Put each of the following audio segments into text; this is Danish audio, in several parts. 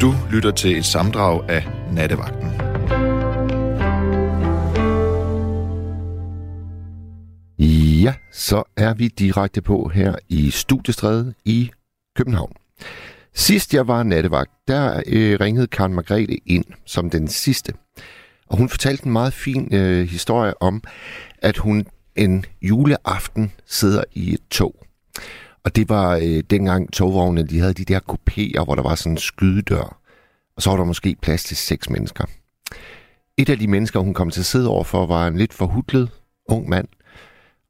Du lytter til et samdrag af Nattevagten. Ja, så er vi direkte på her i Studiestræde i København. Sidst jeg var nattevagt, der øh, ringede Karen Margrethe ind som den sidste. Og hun fortalte en meget fin øh, historie om, at hun en juleaften sidder i et tog. Og det var øh, dengang togvognene, de havde de der kopéer, hvor der var sådan en skydedør. Og så var der måske plads til seks mennesker. Et af de mennesker, hun kom til at sidde overfor, var en lidt forhudlet ung mand.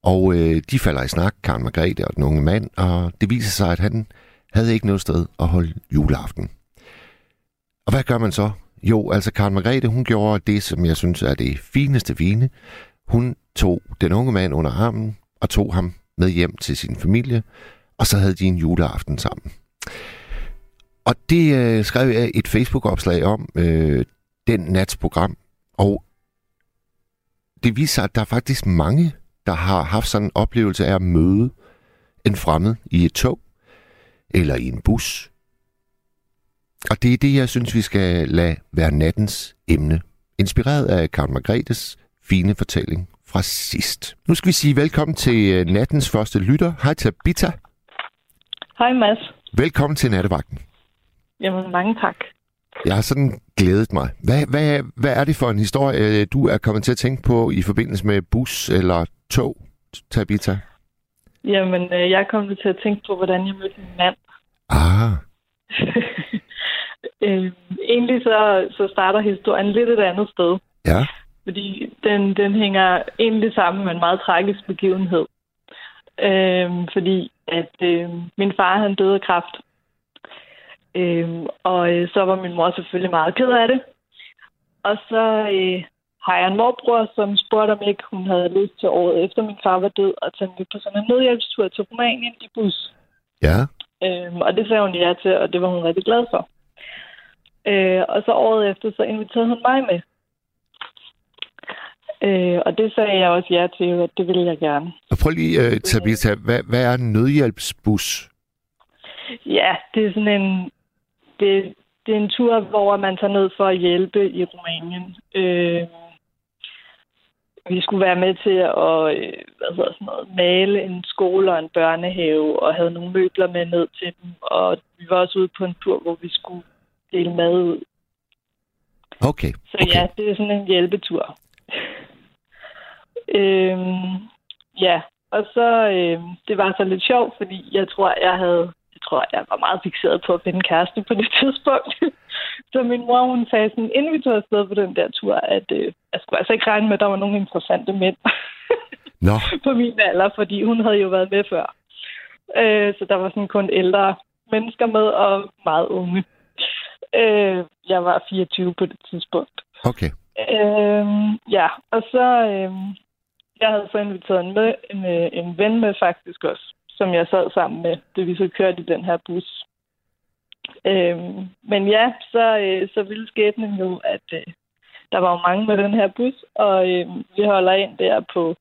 Og øh, de falder i snak, Karen Margrethe og den unge mand, og det viser sig, at han havde ikke noget sted at holde juleaften. Og hvad gør man så? Jo, altså Karen Margrethe, hun gjorde det, som jeg synes er det fineste fine. Hun tog den unge mand under armen og tog ham med hjem til sin familie, og så havde de en juleaften sammen. Og det øh, skrev jeg et Facebook-opslag om, øh, den nats program, og det viser, at der er faktisk mange, der har haft sådan en oplevelse af at møde en fremmed i et tog, eller i en bus. Og det er det, jeg synes, vi skal lade være nattens emne. Inspireret af Karl Margrethes fine fortælling fra sidst. Nu skal vi sige velkommen til øh, nattens første lytter. Hej Tabita. Hej Mads. Velkommen til nattevagten. Jamen, mange tak. Jeg har sådan glædet mig. Hvad, hvad, hvad er det for en historie, øh, du er kommet til at tænke på i forbindelse med bus eller tog, Tabita? Jamen, øh, jeg er kommet til at tænke på, hvordan jeg mødte min mand. Ah, øh, egentlig så, så starter historien lidt et andet sted. ja. Fordi den, den hænger egentlig sammen med en meget tragisk begivenhed. Øh, fordi at øh, min far han døde af kræft. Øh, og øh, så var min mor selvfølgelig meget ked af det. Og så øh, har jeg en morbror, som spurgte, om ikke hun havde lyst til året efter min far var død, og tage med på sådan en nødhjælpstur til Rumænien i bus. Ja. Øhm, og det sagde hun ja til, og det var hun rigtig glad for. Øh, og så året efter, så inviterede hun mig med. Øh, og det sagde jeg også ja til, og det ville jeg gerne. Og prøv lige, uh, Tabita, hvad, hvad er en nødhjælpsbus? Ja, det er sådan en... Det, det er en tur, hvor man tager ned for at hjælpe i Rumænien. Øh, vi skulle være med til at øh, hvad hedder sådan noget, male en skole og en børnehave, og havde nogle møbler med ned til dem. Og vi var også ude på en tur, hvor vi skulle dele mad ud. Okay. Så okay. ja, det er sådan en hjælpetur. Øhm, ja, og så øh, det var så lidt sjovt, fordi jeg tror, jeg havde jeg tror, jeg var meget fixeret på at finde kæreste på det tidspunkt. så min mor, hun sagde sådan, inden vi tog afsted på den der tur, at øh, jeg skulle altså ikke regne med, at der var nogle interessante mænd Nå, på min alder, fordi hun havde jo været med før. Øh, så der var sådan kun ældre mennesker med, og meget unge. Øh, jeg var 24 på det tidspunkt. okay. Øh, ja, og så... Øh, jeg havde så inviteret en, med, en, øh, en ven med faktisk også, som jeg sad sammen med, det vi så kørte i den her bus. Øh, men ja, så, øh, så ville skæbnen jo, at øh, der var jo mange med den her bus, og øh, vi holder ind der på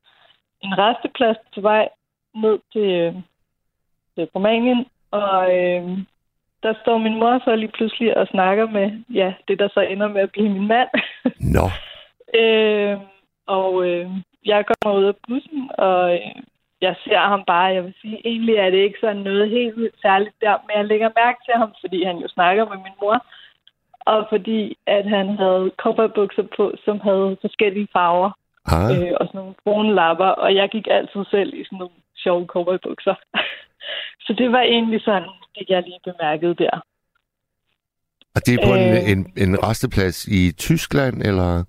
en resteplads til vej ned til, øh, til Rumænien, og øh, der står min mor så lige pludselig og snakker med, ja, det der så ender med at blive min mand. Nå, øh, og øh, jeg kommer ud af bussen, og øh, jeg ser ham bare. Jeg vil sige, egentlig er det ikke sådan noget helt vildt særligt der, men jeg lægger mærke til ham, fordi han jo snakker med min mor, og fordi at han havde cowboybukser på, som havde forskellige farver, ah, øh, og sådan nogle brune lapper, og jeg gik altid selv i sådan nogle sjove cowboybukser. Så det var egentlig sådan, det jeg lige bemærkede der. og det er på en, øh. en, en resteplads i Tyskland, eller?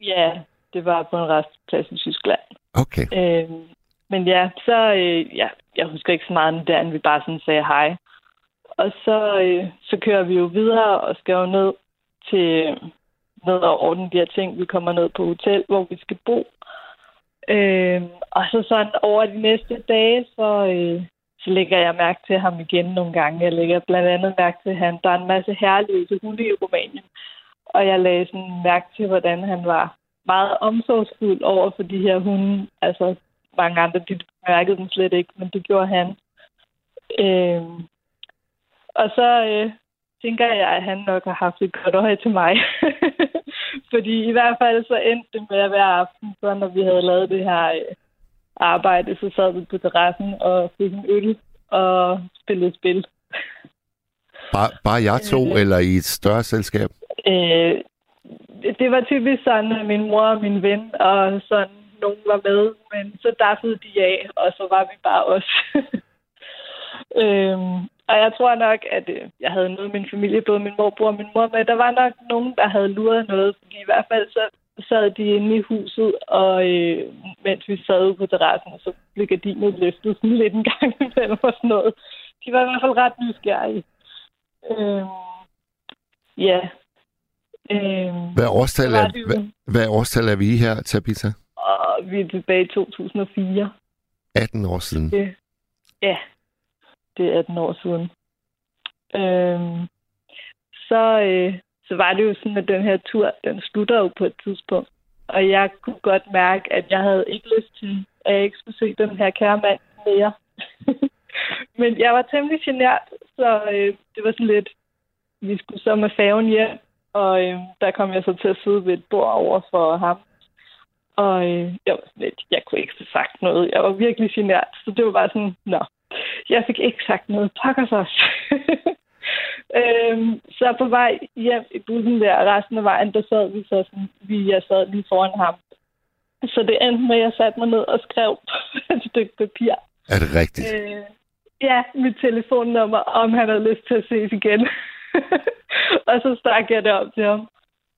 Ja, det var på en restplads i Tyskland. Okay, Øh, men ja, så øh, ja, jeg husker ikke så meget om det, end vi bare sådan sagde hej. Og så, øh, så kører vi jo videre og skal jo ned til ned og ordne de her ting. Vi kommer ned på hotel, hvor vi skal bo. Øh, og så sådan over de næste dage, så, øh, så lægger jeg mærke til ham igen nogle gange. Jeg lægger blandt andet mærke til, han, der er en masse herlige hunde i Rumænien. Og jeg lagde sådan mærke til, hvordan han var meget omsorgsfuld over for de her hunde. Altså, mange andre, de mærkede dem slet ikke, men det gjorde han. Øh, og så, øh, tænker jeg, at han nok har haft et godt øje til mig. Fordi i hvert fald så endte det med at hver aften, så når vi havde lavet det her øh, arbejde, så sad vi på terrassen og fik en øl og spillede spil. Bare, bare jeg to, øh, eller i et større selskab? Øh, det var typisk sådan, at min mor og min ven og sådan nogen var med, men så daffede de af, og så var vi bare os. øhm, og jeg tror nok, at øh, jeg havde noget af min familie, både min morbror og min mor med. Der var nok nogen, der havde luret noget, fordi i hvert fald så sad de inde i huset, og øh, mens vi sad ude på terrassen, så blev gardinet løftet sådan lidt en gang imellem og sådan noget. De var i hvert fald ret nysgerrige. Øhm, ja. Øhm, hvad, årstal er, hvad, hvad årstal er vi i her, Tabitha? Og vi er tilbage i 2004. 18 år siden? Det, ja, det er 18 år siden. Øhm, så, øh, så var det jo sådan, at den her tur, den slutter jo på et tidspunkt. Og jeg kunne godt mærke, at jeg havde ikke lyst til, at jeg ikke skulle se den her kære mand mere. Men jeg var temmelig genert, så øh, det var sådan lidt, vi skulle så med færgen hjem, og øh, der kom jeg så til at sidde ved et bord over for ham. Og øh, jeg var sådan lidt, jeg kunne ikke få sagt noget. Jeg var virkelig genert, så det var bare sådan, nå, jeg fik ikke sagt noget. Pokker så også. øhm, så på vej hjem i bussen der, resten af vejen, der sad vi så sådan, vi, jeg sad lige foran ham. Så det endte med, at jeg satte mig ned og skrev på et stykke papir. Er det rigtigt? Øh, ja, mit telefonnummer, om han havde lyst til at ses igen. og så stak jeg det op til ham.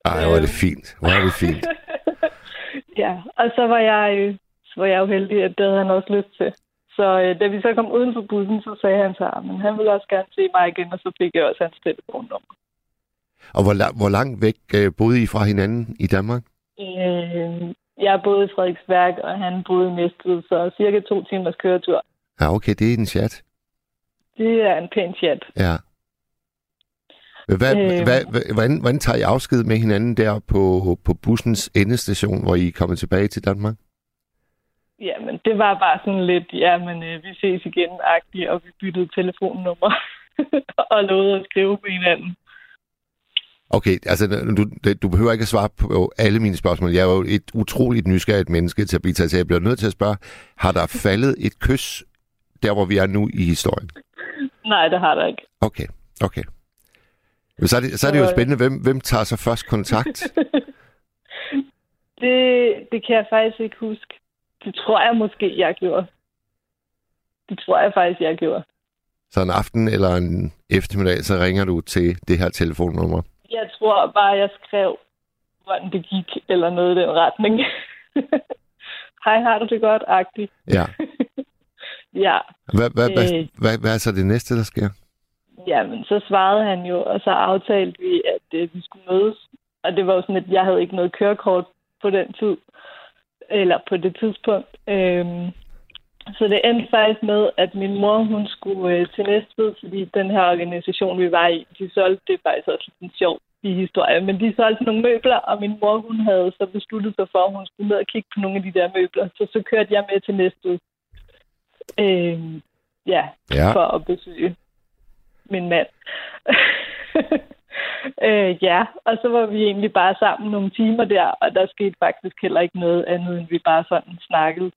Ej, hvor er det fint. Hvor er det fint. ja, og så var jeg, øh, så var jeg jo heldig, at det havde han også lyst til. Så øh, da vi så kom uden for bussen, så sagde han så, at han ville også gerne se mig igen, og så fik jeg også hans telefonnummer. Og hvor, la- hvor langt væk øh, boede I fra hinanden i Danmark? Øh, jeg boede i Frederiksværk, og han boede i Næstved, så cirka to timers køretur. Ja, okay, det er en chat. Det er en pæn chat. Ja. Hvad, øh... hvad, hvordan, hvordan tager I afsked med hinanden der på, på bussens endestation, hvor I er kommet tilbage til Danmark? Ja, men det var bare sådan lidt, ja, men øh, vi ses igen-agtigt, og vi byttede telefonnummer og lovede at skrive på hinanden. Okay, altså du, du behøver ikke at svare på alle mine spørgsmål. Jeg er jo et utroligt nysgerrigt menneske til at blive taget til. Jeg bliver nødt til at spørge, har der faldet et kys der, hvor vi er nu i historien? Nej, det har der ikke. Okay, okay. Men så er det, så er det jo spændende, hvem, hvem tager så først kontakt? det, det kan jeg faktisk ikke huske. Det tror jeg måske, jeg gjorde. Det tror jeg faktisk, jeg gjorde. Så en aften eller en eftermiddag, så ringer du til det her telefonnummer? Jeg tror bare, jeg skrev, hvordan det gik, eller noget i den retning. Hej, har du det godt? Agtigt. Ja. ja. Hvad, hvad, øh, hvad, hvad, hvad er så det næste, der sker? Jamen, så svarede han jo, og så aftalte vi, at øh, vi skulle mødes. Og det var jo sådan, at jeg havde ikke noget kørekort på den tid, eller på det tidspunkt. Øhm, så det endte faktisk med, at min mor, hun skulle øh, til Næstved, fordi den her organisation, vi var i, de solgte, det er faktisk også en sjov historie, men de solgte nogle møbler, og min mor, hun havde så besluttet sig for, at hun skulle ned og kigge på nogle af de der møbler. Så så kørte jeg med til Næstved. Øhm, ja, ja, for at besøge min mand. øh, ja, og så var vi egentlig bare sammen nogle timer der, og der skete faktisk heller ikke noget andet, end vi bare sådan snakkede.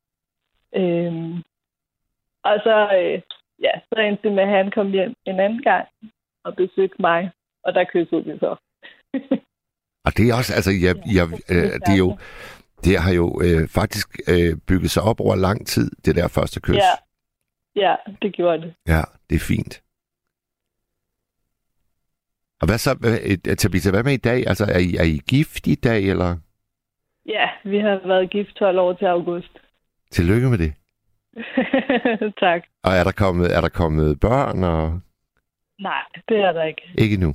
Øhm, og så, øh, ja, så endte det med, at han kom hjem en anden gang og besøgte mig, og der kyssede vi så. og det er også, altså, jeg, jeg, øh, det er jo, det har jo øh, faktisk øh, bygget sig op over lang tid, det der første kys. Ja, ja det gjorde det. Ja, det er fint. Og hvad så, Tabitha, hvad med i dag? Altså, er I, er I gift i dag, eller? Ja, vi har været gift 12 år til august. Tillykke med det. tak. Og er der kommet, er der kommet børn? Og... Nej, det er der ikke. Ikke nu?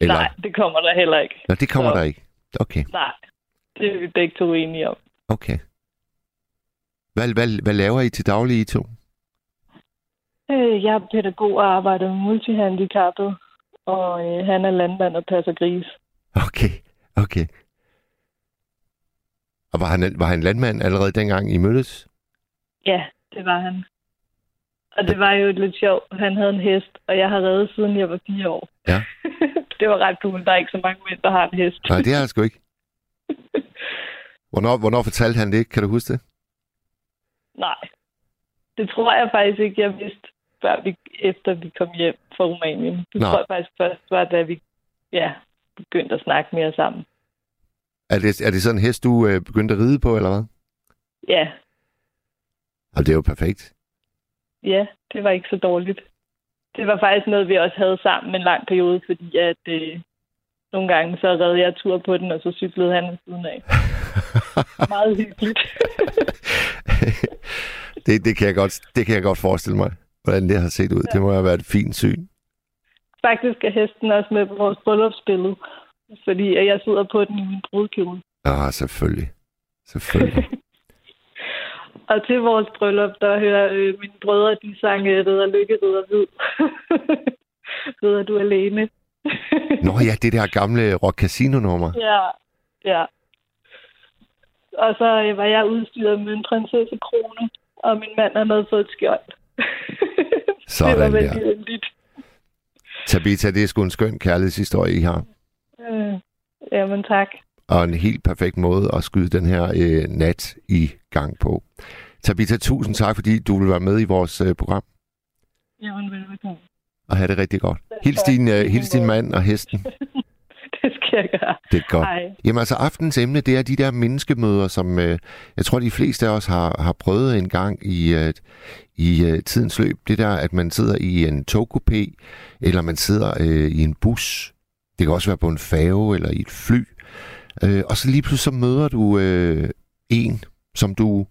Eller... Nej, det kommer der heller ikke. Nå, det kommer Så... der ikke? Okay. Nej, det er vi begge to enige om. Okay. Hvad, hvad, hvad laver I til daglig, I to? Øh, jeg er pædagog og arbejder med multihandicappet og øh, han er landmand og passer gris. Okay, okay. Og var han, var han landmand allerede dengang I mødtes? Ja, det var han. Og det var jo lidt sjovt. Han havde en hest, og jeg har reddet siden jeg var fire år. Ja. det var ret cool. Der er ikke så mange mænd, der har en hest. Nej, det er jeg sgu ikke. Hvornår, hvornår fortalte han det? Kan du huske det? Nej. Det tror jeg faktisk ikke, jeg vidste, før vi, efter vi kom hjem fra Rumænien. Det Nej. tror jeg faktisk først var, da vi ja, begyndte at snakke mere sammen. Er det, er det sådan en hest, du øh, begyndte at ride på, eller hvad? Ja, Og det er jo perfekt. ja, det var ikke så dårligt. Det var faktisk noget, vi også havde sammen en lang periode, fordi at øh, nogle gange så redde jeg tur på den, og så cyklede han ved siden af. Meget hyggeligt. det, det, kan jeg godt, det kan jeg godt forestille mig, hvordan det har set ud. Det må have været et fint syn. Faktisk er hesten også med på vores bryllupsbillede, fordi jeg sidder på den i min brudkjole. Ah, selvfølgelig. Selvfølgelig. Og til vores bryllup, der hører øh, mine brødre, de sang øh, Ridder Lykke, Ridder Hvid. Ridder du alene? Nå ja, det der gamle rock casino nummer. ja, ja. Og så øh, var jeg udstyret med en prinsessekrone, og min mand han havde fået et skjold. det var Sådan veldig der. yndigt. Tabitha, det er sgu en skøn kærlighedshistorie, I har. Øh, jamen tak. Og en helt perfekt måde at skyde den her øh, nat i gang på. Tabitha, tusind tak, fordi du vil være med i vores øh, program. Jamen velbekomme. Og have det rigtig godt. Hils din, øh, hils din mand og hesten. Det skal jeg gøre. Det er godt. Hej. Jamen altså, aftens emne, det er de der menneskemøder, som øh, jeg tror, de fleste af os har, har prøvet en gang i, øh, i øh, tidens løb. Det der, at man sidder i en togkupé, eller man sidder øh, i en bus. Det kan også være på en færge eller i et fly. Øh, og så lige pludselig så møder du øh, en, som du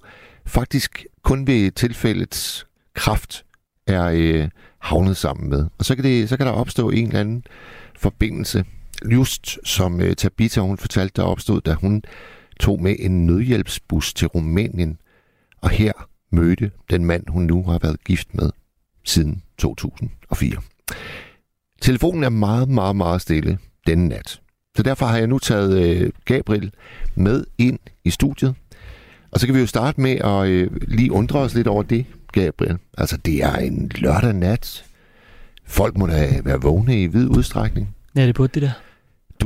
faktisk kun ved tilfældets kraft er øh, havnet sammen med. Og så kan, det, så kan der opstå en eller anden forbindelse, just som øh, Tabitha hun fortalte, der opstod, da hun tog med en nødhjælpsbus til Rumænien, og her mødte den mand, hun nu har været gift med siden 2004. Telefonen er meget, meget, meget stille denne nat. Så derfor har jeg nu taget øh, Gabriel med ind i studiet. Og så kan vi jo starte med at øh, lige undre os lidt over det, Gabriel. Altså, det er en lørdag nat. Folk må da være vågne i vid udstrækning. Ja, det burde det der.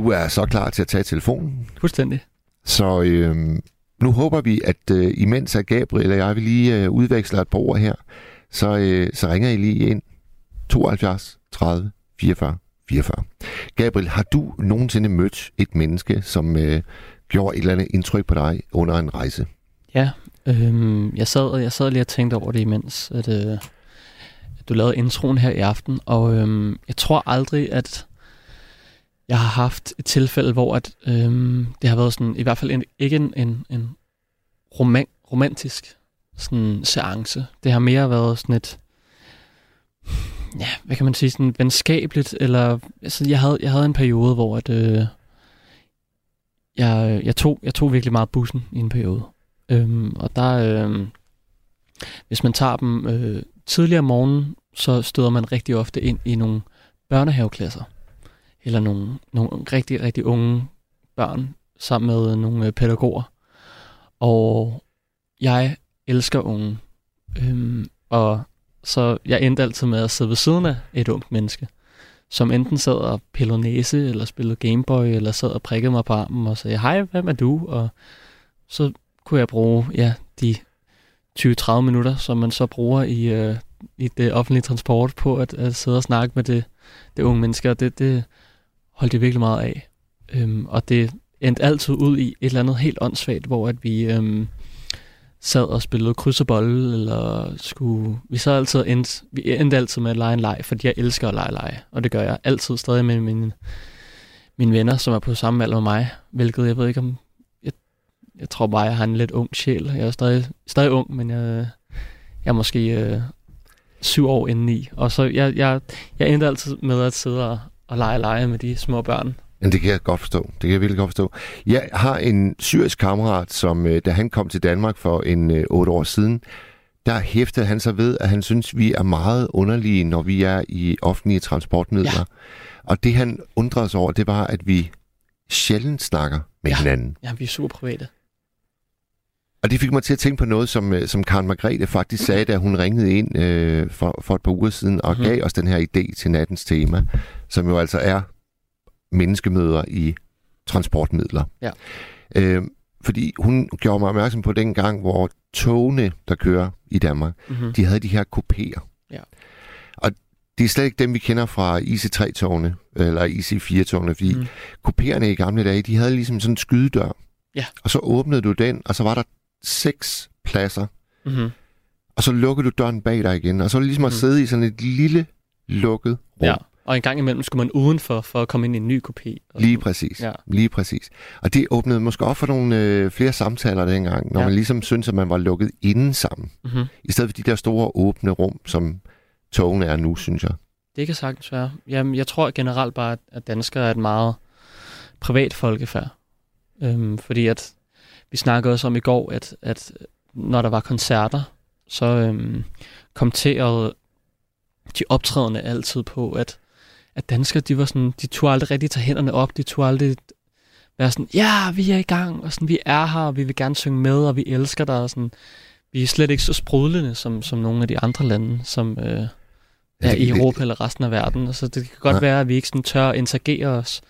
Du er så klar til at tage telefonen. Fuldstændig. Så øh, nu håber vi, at øh, imens at Gabriel og jeg vil lige øh, udveksle et par ord her, så, øh, så ringer I lige ind 72 30 44 44. Gabriel, har du nogensinde mødt et menneske, som øh, gjorde et eller andet indtryk på dig under en rejse? Ja, øhm, jeg, sad, jeg sad lige og tænkte over det imens, at, øh, at du lavede introen her i aften, og øhm, jeg tror aldrig, at jeg har haft et tilfælde, hvor at, øhm, det har været sådan, i hvert fald en, ikke en, en, en roman, romantisk sådan seance. Det har mere været sådan et, ja, hvad kan man sige, sådan venskabeligt, eller altså, jeg, havde, jeg havde en periode, hvor at, øh, jeg, jeg, tog, jeg tog virkelig meget bussen i en periode. Øhm, og der, øhm, hvis man tager dem øh, tidligere om morgenen, så støder man rigtig ofte ind i nogle børnehaveklasser. Eller nogle, nogle rigtig, rigtig unge børn sammen med nogle øh, pædagoger. Og jeg elsker unge. Øhm, og så jeg endte altid med at sidde ved siden af et ungt menneske, som enten sad og pillede næse, eller spillede Gameboy, eller sad og prikkede mig på armen og sagde, hej, hvem er du? Og så kunne jeg bruge ja, de 20-30 minutter, som man så bruger i, øh, i det offentlige transport på at, at sidde og snakke med det, det unge mennesker. Og det, det holdt jeg virkelig meget af. Øhm, og det endte altid ud i et eller andet helt åndssvagt, hvor at vi øhm, sad og spillede kryds og bolle, eller skulle... Vi sad altid endte, vi endte altid med at lege en leg, fordi jeg elsker at lege lege. Og det gør jeg altid stadig med mine, mine venner, som er på samme alder med mig. Hvilket jeg ved ikke om jeg tror bare, jeg har en lidt ung sjæl. Jeg er stadig, stadig ung, men jeg, jeg er måske øh, syv år indeni. i. Og så jeg, jeg, jeg endte altid med at sidde og, og lege lege med de små børn. Men det kan jeg godt forstå. Det kan jeg virkelig godt forstå. Jeg har en syrisk kammerat, som øh, da han kom til Danmark for en øh, otte år siden, der hæftede han sig ved, at han synes, vi er meget underlige, når vi er i offentlige transportmidler. Ja. Og det han undrede sig over, det var, at vi sjældent snakker med Ja. hinanden. Ja, vi er super private. Og det fik mig til at tænke på noget, som, øh, som Karen Margrethe faktisk sagde, da hun ringede ind øh, for, for et par uger siden og Mhm. gav os den her idé til nattens tema, som jo altså er menneskemøder i transportmidler. Ja. Øh, fordi hun gjorde mig opmærksom på den gang, hvor togene, der kører i Danmark, Mm-hmm. de havde de her kopéer. Ja. Og det er slet ikke dem, vi kender fra IC3-togene, eller IC4-togene, fordi Mm. mm. kopéerne i gamle dage, de havde ligesom sådan en skydedør. Ja. Og så åbnede du den, og så var der seks pladser, Mm-hmm. og så lukkede du døren bag dig igen, og så var det ligesom at Mm. sidde i sådan et lille lukket rum. Ja. Og en gang imellem skulle man udenfor for at komme ind i en ny kopi. og Lige præcis. Ja. Lige præcis. Og det åbnede måske op for nogle øh, flere samtaler dengang, når Ja. man ligesom syntes, at man var lukket inden sammen. Mm-hmm. I stedet for de der store åbne rum, som togene er nu, synes jeg. Det kan sagtens være. Jamen, jeg tror generelt bare, at- at danskere er et meget privat folkefærd. Øhm, fordi at vi snakkede også om i går, at, at når der var koncerter, så øhm, kommenterede de optrædende altid på, at, at danskere, de var sådan, de turde aldrig rigtig tage hænderne op, de turde aldrig være sådan, ja, vi er i gang, og sådan, vi er her, og vi vil gerne synge med, og vi elsker dig, og sådan, vi er slet ikke så sprudlende som, som nogle af de andre lande, som, øh, ja, det- i det- Europa eller resten af verden. Altså, det kan godt Nej. være, at vi ikke sådan tør at interagere os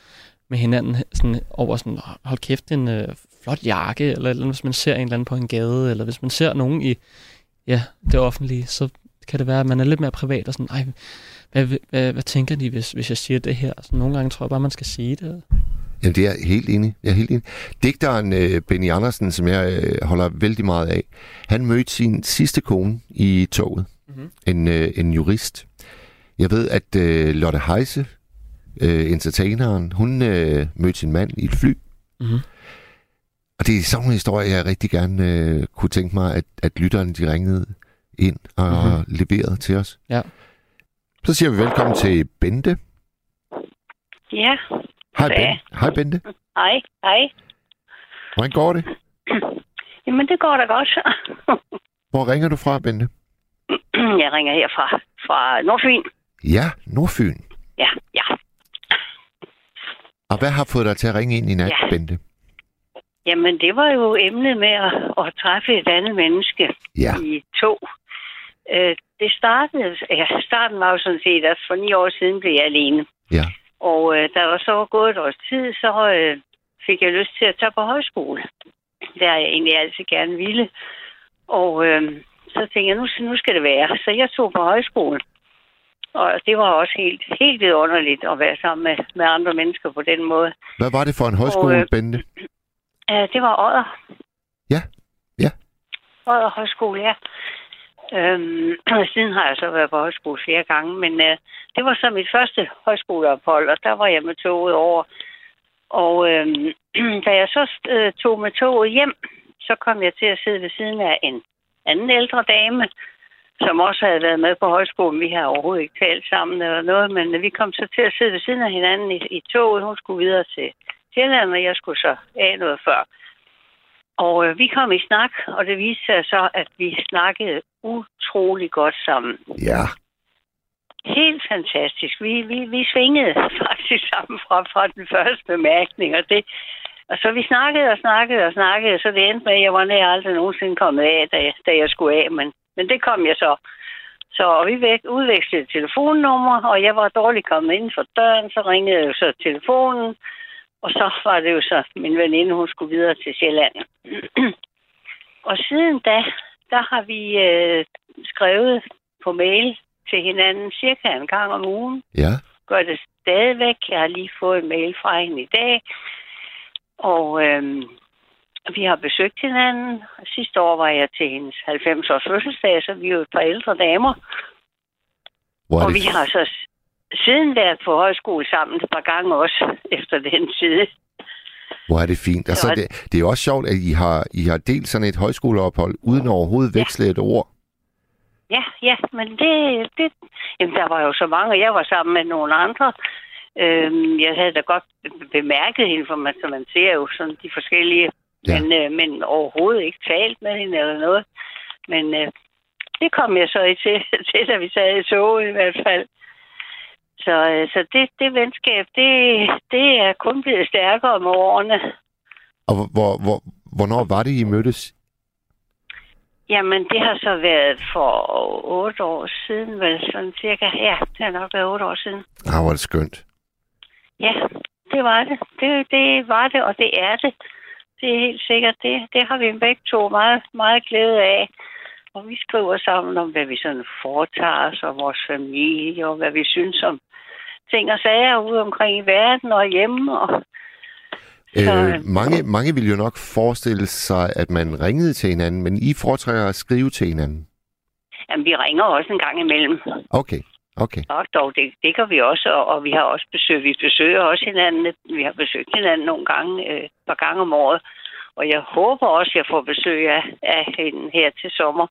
med hinanden sådan over sådan, "Åh, hold kæft, en øh, flot jakke, eller, eller hvis man ser en eller anden på en gade, eller hvis man ser nogen i ja, det offentlige, så kan det være, at man er lidt mere privat og sådan, ej, hvad, hvad, hvad, hvad tænker de, hvis, hvis jeg siger det her? Så nogle gange tror jeg bare, man skal sige det. Jamen, det er jeg helt enig. Jeg er helt enig. Digteren øh, Benny Andersen, som jeg øh, holder vældig meget af, han mødte sin sidste kone i toget. Mhm. En, øh, en jurist. Jeg ved, at øh, Lotte Heise, øh, entertaineren, hun øh, mødte sin mand i et fly. Mm-hmm. Og det er sådan en historie, jeg rigtig gerne øh, kunne tænke mig, at, at lytterne de ringede ind og Mhm. mm-hmm. leverede til os. Ja. Så siger vi velkommen til Bente. Ja, Hej. Bente. Hej, Bente. hej, hej. Hvordan går det? Jamen, det går da godt. Hvor ringer du fra, Bente? Jeg ringer her fra, fra Nordfyn. Ja, Nordfyn. Ja, ja. Og hvad har fået dig til at ringe ind i nat, Ja. Bente? Jamen, det var jo emnet med at, at træffe et andet menneske Ja. i to. Øh, det startede, ja, starten var jo sådan set, at for ni år siden blev jeg alene. Ja. Og øh, da der så var gået et års tid, så øh, fik jeg lyst til at tage på højskole. Det har jeg egentlig altid gerne ville. Og øh, så tænkte jeg, nu, nu skal det være. Så jeg tog på højskole. Og det var også helt, helt vidunderligt at være sammen med, med andre mennesker på den måde. Hvad var det for en højskole, Og, øh, Bente? Ja, det var Odder. Ja, ja. Odder Højskole, ja. Øhm, siden har jeg så været på højskole flere gange, men øh, det var så mit første højskoleophold, og der var jeg med toget over. Og øhm, da jeg så øh, tog med toget hjem, så kom jeg til at sidde ved siden af en anden ældre dame, som også havde været med på højskolen. Vi har overhovedet ikke talt sammen eller noget, men vi kom så til at sidde ved siden af hinanden i, i toget. Hun skulle videre til Sjælland, og jeg skulle så af noget før. Og øh, vi kom i snak, og det viste sig så, at vi snakkede utrolig godt sammen. Ja. Helt fantastisk. Vi, vi, vi svingede faktisk sammen fra, fra den første bemærkning, og det, og så vi snakkede og snakkede og snakkede, så det endte med, at jeg var nær aldrig nogensinde kommet af, da jeg, da jeg skulle af, men, men det kom jeg så. Så og vi væk, udvekslede telefonnummer, og jeg var dårligt kommet inden for døren, så ringede jeg så telefonen, og så var det jo så min veninde, hun skulle videre til Sjælland. og siden da, der har vi øh, skrevet på mail til hinanden cirka en gang om ugen. Ja. Gør det stadigvæk. Jeg har lige fået en mail fra hende i dag. Og øhm, vi har besøgt hinanden. Sidste år var jeg til hendes 90-års fødselsdag, så vi er jo et par ældre damer. Hvor er Og det vi har så siden været på højskole sammen et par gange også efter den tid. Hvor er det fint. Altså, Så det, det er jo også sjovt, at I har, I har delt sådan et højskoleophold, uden overhovedet veksle et ord. Ja, ja, men det, det... Jamen, der var jo så mange, og jeg var sammen med nogle andre. Øhm, jeg havde da godt bemærket hende, for man, så man ser jo sådan de forskellige, Ja. ja. men, øh, men overhovedet ikke talt med hende eller noget. Men øh, det kom jeg så i til, til, da vi sad i toget i hvert fald. Så, øh, så det, det venskab, det, det er kun blevet stærkere med årene. Og hvor, hvor, hvor, hvornår var det, I mødtes Jamen, det har så været for otte år siden, vel sådan cirka. Ja, det har nok været otte år siden. Ah, er det skønt. Ja, det var det. det. Det var det, og det er det. Det er helt sikkert. Det, det har vi begge to meget, meget glæde af. Og vi skriver sammen om, hvad vi sådan foretager os, og vores familie, og hvad vi synes om ting og sager ude omkring i verden og hjemme. Og så, øh, mange, mange vil jo nok forestille sig, at man ringede til hinanden, men I foretrækker at skrive til hinanden. Jamen, vi ringer også en gang imellem. Okay, okay. Og dog, det, det gør vi også, og, og vi har også besøg, vi besøger også hinanden. Vi har besøgt hinanden nogle gange, øh, et par gange om året. Og jeg håber også, at jeg får besøg af, af hende her til sommer.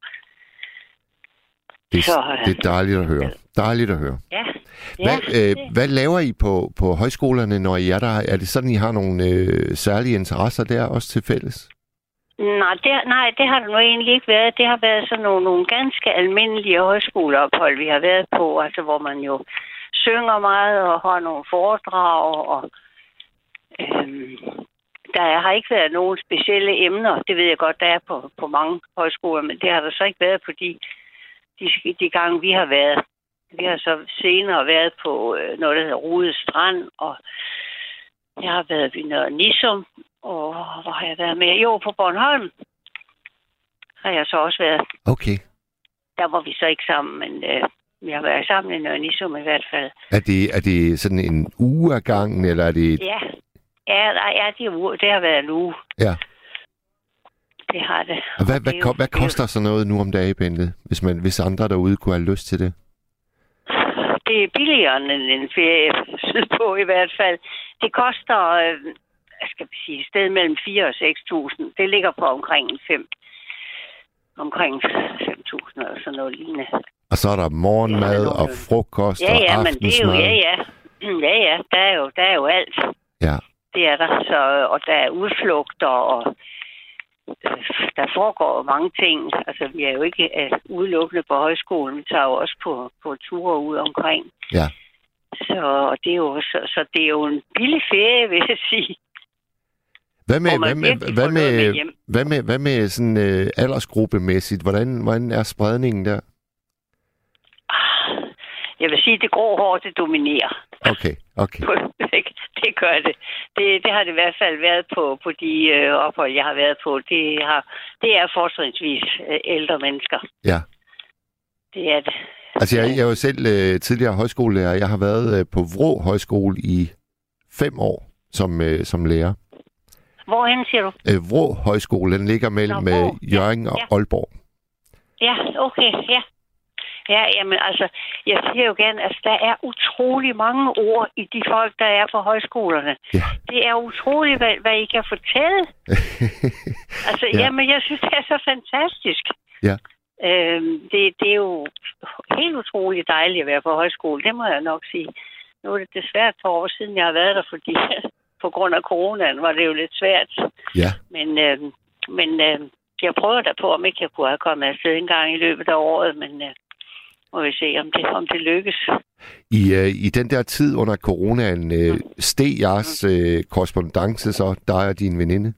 Det, så, det er dejligt at høre. Dejligt at høre. Ja. Hvad, ja, øh, hvad laver I på, på højskolerne, når I er der? Er det sådan, I har nogle øh, særlige interesser der også til fælles? Nej det, nej, det har det nu egentlig ikke været. Det har været sådan nogle, nogle ganske almindelige højskoleophold, vi har været på, altså hvor man jo synger meget og har nogle foredrag. Og, øhm, der har ikke været nogen specielle emner. Det ved jeg godt, der er på, på mange højskoler, men det har der så ikke været, fordi de, de gange, vi har været. Vi har så senere været på øh, noget, der hedder Rude Strand, og jeg har været ved Nørre Nisum, og hvor har jeg været med? Jo, på Bornholm har jeg så også været. Okay. Der var vi så ikke sammen, men øh, vi har været sammen i Nørre Nisum i hvert fald. Er det, er det sådan en uge af gangen, eller er det... Ja, ja, ja det, det har været en uge. Ja. Det har det. Og hvad, hvad, det hvad, hvad koster sådan noget nu om dagen, Bente, hvis, man, hvis andre derude kunne have lyst til det? Det er billigere end en ferie sydpå i hvert fald. Det koster, øh, skal sige, et sted mellem 4 og 6.000. Det ligger på omkring 5 omkring 5.000 eller sådan noget lignende. Og så er der morgenmad ja, og frokost ja, ja, og men det er jo, ja, ja. Ja, ja, der er jo, der er jo alt. Ja. Det er der. Så, og der er udflugter, og der foregår jo mange ting. Altså, vi er jo ikke uh, udelukkende på højskolen. Vi tager jo også på, på ture ud omkring. Ja. Så det er jo, så, så det er jo en billig ferie, vil jeg sige. Hvad med, hvad med, hvad med, med hvad med, hvad med sådan uh, aldersgruppemæssigt? Hvordan, hvordan er spredningen der? Jeg vil sige, at det grå hår, det dominerer. Okay, okay. det gør det. det. Det har det i hvert fald været på, på de øh, ophold, jeg har været på. Det, har, det er fortrinsvis øh, ældre mennesker. Ja. Det er det. Altså, jeg, jeg er jo selv øh, tidligere højskolelærer. Jeg har været øh, på Vrå Højskole i fem år som, øh, som lærer. Hvorhen siger du? Øh, Vrå Højskole, den ligger mellem Nå, øh, Jørgen ja. og Aalborg. Ja, okay, ja. Ja, jamen altså, jeg siger jo gerne, at der er utrolig mange ord i de folk, der er på højskolerne. Ja. Det er utroligt, hvad, hvad I kan fortælle. altså, ja. jamen, jeg synes, det er så fantastisk. Ja. Øhm, det, det er jo helt utroligt dejligt at være på højskole, det må jeg nok sige. Nu er det desværre et par år siden, jeg har været der, fordi på grund af coronaen var det jo lidt svært. Ja. Men, øhm, men øhm, jeg prøver da på, om ikke jeg kunne have kommet afsted en gang i løbet af året, men øh, må vi se, om det, om det lykkes. I, uh, I den der tid under coronaen, uh, steg jeres uh, korrespondence så, dig og din veninde?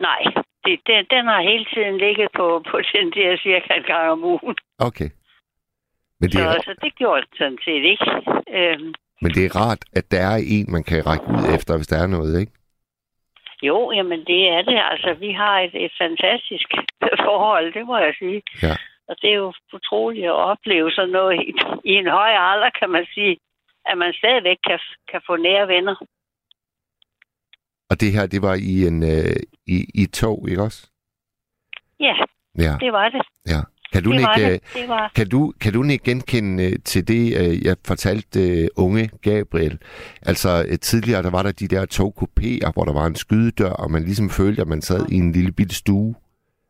Nej, det, det, den har hele tiden ligget på, på den der cirka en gang om ugen. Okay. Men det er... så, så det gjorde det sådan set ikke. Øhm. Men det er rart, at der er en, man kan række ud efter, hvis der er noget, ikke? Jo, jamen det er det. Altså, vi har et, et fantastisk forhold, det må jeg sige. Ja. Og det er jo utroligt at opleve sådan noget i, i en høj alder, kan man sige, at man stadigvæk kan, kan få nære venner. Og det her, det var i en øh, i, i tog, ikke også? Ja, ja, det var det. Ja. Kan du, det ikke, var øh, det. Det var... kan, du, kan du ikke genkende øh, til det, øh, jeg fortalte unge Gabriel? Altså tidligere, der var der de der togkupéer, hvor der var en skydedør, og man ligesom følte, at man sad i en lille bitte stue.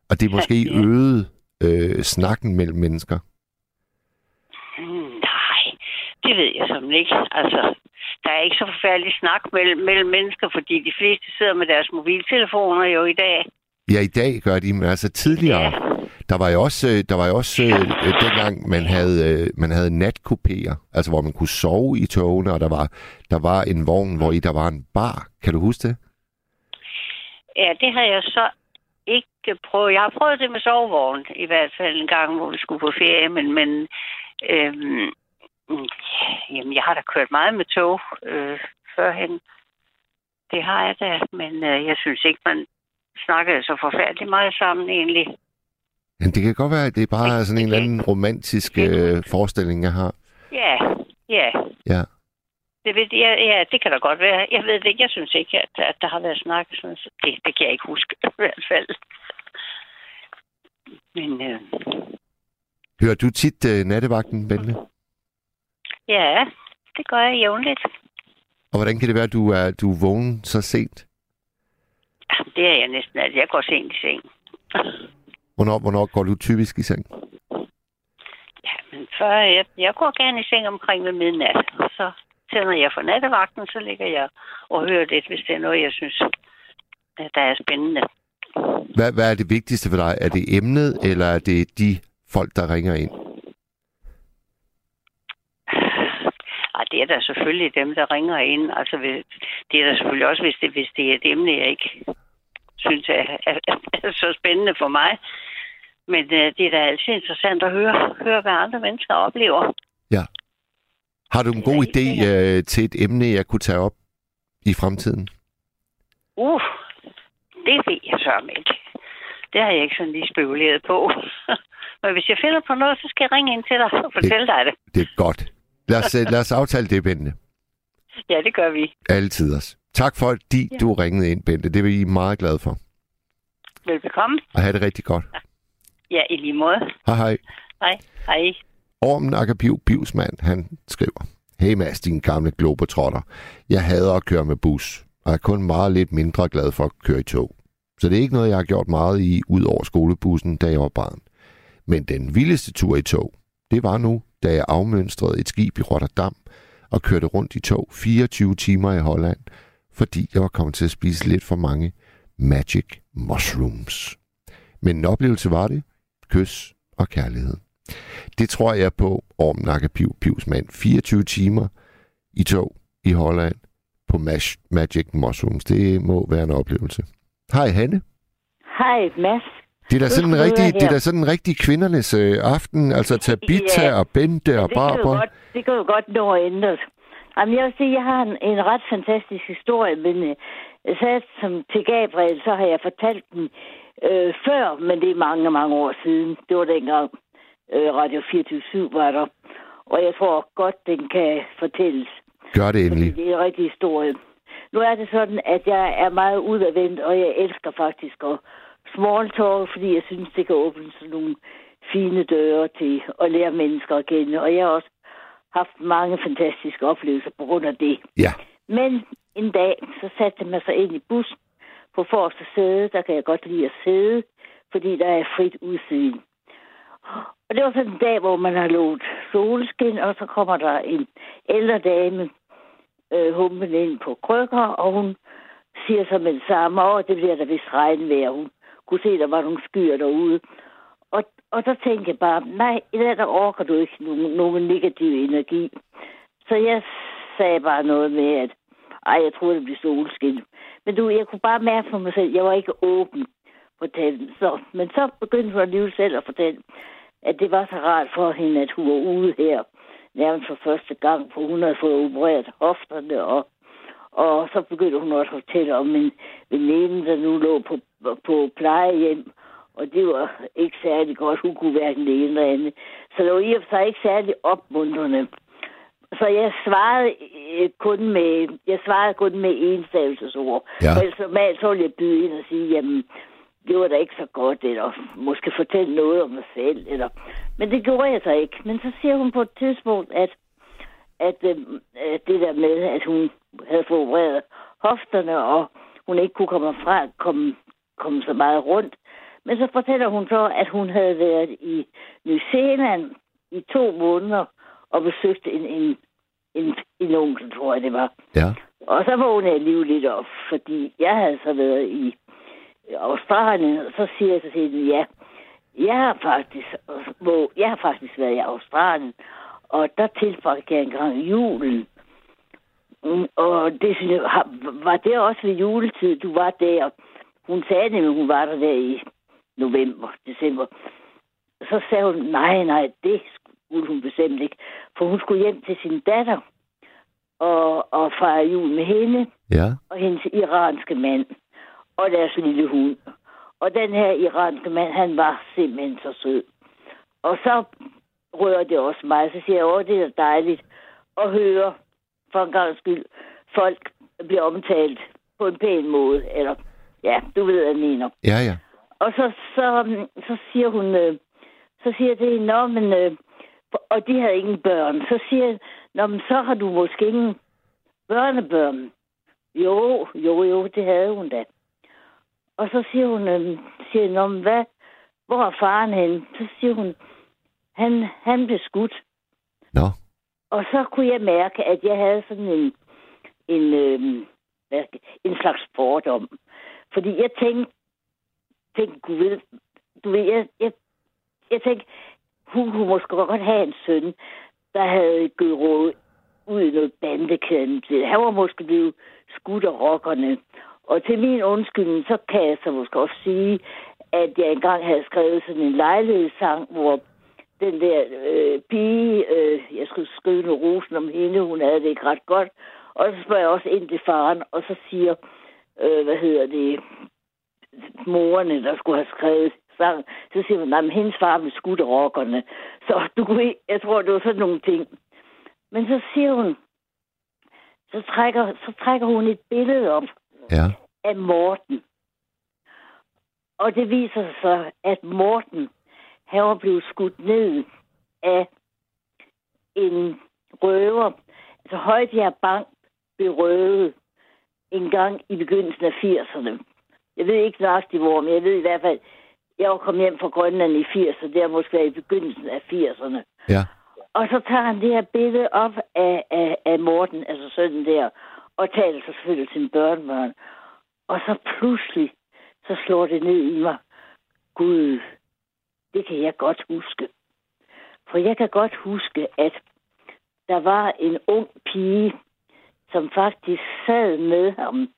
Og det måske ja. øgede øh, snakken mellem mennesker? Mm, nej, det ved jeg som ikke. Altså, der er ikke så forfærdelig snak mellem, mellem mennesker, fordi de fleste sidder med deres mobiltelefoner jo i dag. Ja, i dag gør de, men altså tidligere, ja. der var jo også, øh, der var jo også øh, dengang, man havde, øh, man havde natkopéer, altså hvor man kunne sove i togene, og der var, der var en vogn, hvor i der var en bar. Kan du huske det? Ja, det har jeg så ikke prøvet. Jeg har prøvet det med sovevogn, i hvert fald en gang, hvor vi skulle på ferie, men, men øhm, jamen, jeg har da kørt meget med tog øh, førhen. Det har jeg da, men øh, jeg synes ikke, man snakkede så forfærdeligt meget sammen egentlig. Men det kan godt være, at det er bare sådan en eller anden romantisk øh, forestilling, jeg har. Ja, ja. Ja. Det, ved, ja, ja, det kan da godt være. Jeg ved det ikke. Jeg synes ikke, at, at der har været snak. Sådan, så det, det kan jeg ikke huske i hvert fald. Men øh, Hører du tit øh, nattevagten, Bente? ja, det gør jeg jævnligt. Og hvordan kan det være, at du er, du er vågen så sent? Jamen, Det er jeg næsten alt. Jeg går sent i seng. Hvornår, hvornår går du typisk i seng? Ja, men før jeg, jeg går gerne i seng omkring ved midnat. Og så tænder jeg for nattevagten, så ligger jeg og hører lidt, hvis det er noget, jeg synes, at der er spændende. Hvad, hvad er det vigtigste for dig? Er det emnet, eller er det de folk, der ringer ind? Ej, det er der selvfølgelig dem, der ringer ind. Altså, det er der selvfølgelig også, hvis det, hvis det er et emne, jeg ikke synes er, er, er så spændende for mig. Men øh, det er da altid interessant at høre, høre, hvad andre mennesker oplever. Har du en Det god idé øh, til et emne, jeg kunne tage op i fremtiden? Uh, det ved jeg så ikke. Det har jeg ikke sådan lige spekuleret på. Men hvis jeg finder på noget, så skal jeg ringe ind til dig og fortælle dig det. Det er godt. Lad os, øh, lad os aftale det, Bente. Ja, det gør vi. Altid os. Tak for, at de, du ringede ind, Bente. Det er vi meget glade for. Velbekomme. Og have det rigtig godt. Ja, i lige måde. Hej hej. Hej. Hej. Ormen Akapiv Pivsmand, han skriver. Hey Mads, din gamle globetrotter. Jeg hader at køre med bus, og er kun meget lidt mindre glad for at køre i tog. Så det er ikke noget, jeg har gjort meget i, ud over skolebussen, da jeg var barn. Men den vildeste tur i tog, det var nu, da jeg afmønstrede et skib i Rotterdam og kørte rundt i tog 24 timer i Holland, fordi jeg var kommet til at spise lidt for mange magic mushrooms. Men en oplevelse var det. Kys og kærlighed. Det tror jeg på, Orm Nakapiv Pivsmand. 24 timer i tog i Holland på Mash, Magic Mushrooms. Det må være en oplevelse. Hej Hanne. Hej, Mads. Det er da sådan en rigtig, det er da sådan en rigtig kvindernes øh, aften. Altså Tabitha Ja. og Bente og kan jo Barbara. godt, det kan jo godt nå at ændres. Jamen, jeg vil sige, jeg har en, en ret fantastisk historie, men øh, så som til Gabriel, så har jeg fortalt den øh, før, men det er mange, mange år siden. Det var dengang øh, Radio 24 var der. Og jeg tror godt, den kan fortælles. Gør det endelig. Det er en rigtig historie. Nu er det sådan, at jeg er meget udadvendt, og jeg elsker faktisk at small talk, fordi jeg synes, det kan åbne sådan nogle fine døre til at lære mennesker at kende. Og jeg har også haft mange fantastiske oplevelser på grund af det. Ja. Men en dag, så satte mig så ind i bussen på forreste sæde. Der kan jeg godt lide at sidde, fordi der er frit udsyn. Og det var sådan en dag, hvor man har lovet solskin, og så kommer der en ældre dame øh, humpen ind på krykker, og hun siger så med det samme, og det bliver der vist regnvejr. Hun kunne se, der var nogle skyer derude. Og, og så tænkte jeg bare, nej, i dag der orker du ikke nogen, nogen negativ energi. Så jeg sagde bare noget med, at ej, jeg troede, det blev solskin. Men du, jeg kunne bare mærke for mig selv, jeg var ikke åben den. Så, men så begyndte hun alligevel selv at fortælle, at det var så rart for hende, at hun var ude her nærmest for første gang, for hun havde fået opereret hofterne, og, og så begyndte hun også at fortælle om en veninde, der nu lå på, på plejehjem, og det var ikke særlig godt. Hun kunne hverken det ene eller andet. Så det var i og for sig ikke særlig opmuntrende. Så jeg svarede øh, kun med, jeg svarede kun med enstavelsesord. Ja. Og ellers normalt så ville jeg byde ind og sige, jamen, det var da ikke så godt, eller måske fortælle noget om mig selv, eller... Men det gjorde jeg så ikke. Men så siger hun på et tidspunkt, at, at, øh, at det der med, at hun havde fået opereret hofterne, og hun ikke kunne komme fra, komme, komme så meget rundt. Men så fortæller hun så, at hun havde været i New Zealand i to måneder og besøgt en, en, en, en onkel, tror jeg det var. Ja. Og så vågnede jeg lige lidt op, fordi jeg havde så været i Australien, og så siger jeg så til hende, ja, jeg har faktisk, hvor, jeg har faktisk været i Australien, og der tilbragte jeg engang julen. Mm, Og det synes jeg, var det også ved juletid, du var der? hun sagde nemlig, hun var der der i november, december. Så sagde hun, nej, nej, det skulle hun bestemt ikke. For hun skulle hjem til sin datter og, og fejre jul med hende Ja. og hendes iranske mand og deres lille hund. Og den her iranske mand, han var simpelthen så sød. Og så rører det også mig. Så siger jeg, åh, det er dejligt at høre, for en gang skyld, folk bliver omtalt på en pæn måde. Eller, ja, du ved, hvad jeg mener. Ja, ja. Og så, så, så siger hun, øh, så siger det, nå, men, øh, og de havde ingen børn. Så siger jeg, nå, men så har du måske ingen børnebørn. Jo, jo, jo, det havde hun da. Og så siger hun, øh, siger, nå, men hvad, hvor er faren henne? Så siger hun, han, han blev skudt. Nå. Og så kunne jeg mærke, at jeg havde sådan en, en, øh, hvad, en slags fordom. Fordi jeg tænkte, tænkte Gud ved, du ved, jeg, jeg, jeg tænkte, hun kunne måske godt have en søn, der havde gået råd ud i noget bandekæden. Han var måske blevet skudt af rockerne. Og til min undskyldning, så kan jeg så måske også sige, at jeg engang havde skrevet sådan en lejlighedssang, hvor den der øh, pige, øh, jeg skulle skrive noget rosen om hende, hun havde det ikke ret godt. Og så spørger jeg også ind til faren, og så siger, øh, hvad hedder det, morerne, der skulle have skrevet sang, så siger hun, at hendes far blev skudt af rockerne. Så du kunne ikke, jeg tror, det var sådan nogle ting. Men så siger hun, så trækker, så trækker hun et billede op Ja. af Morten. Og det viser sig så, at Morten, han var blevet skudt ned af en røver. Altså Højbjerg Bank blev røvet en gang i begyndelsen af 80'erne. Jeg ved ikke nøjagtigt hvor, men jeg ved i hvert fald, jeg var kommet hjem fra Grønland i 80'erne, det har måske været i begyndelsen af 80'erne. Ja. Og så tager han det her billede op af, af, af Morten, altså sønnen der, og taler så selvfølgelig til sin børnebørn. Og så pludselig, så slår det ned i mig. Gud, det kan jeg godt huske. For jeg kan godt huske, at der var en ung pige, som faktisk sad med ham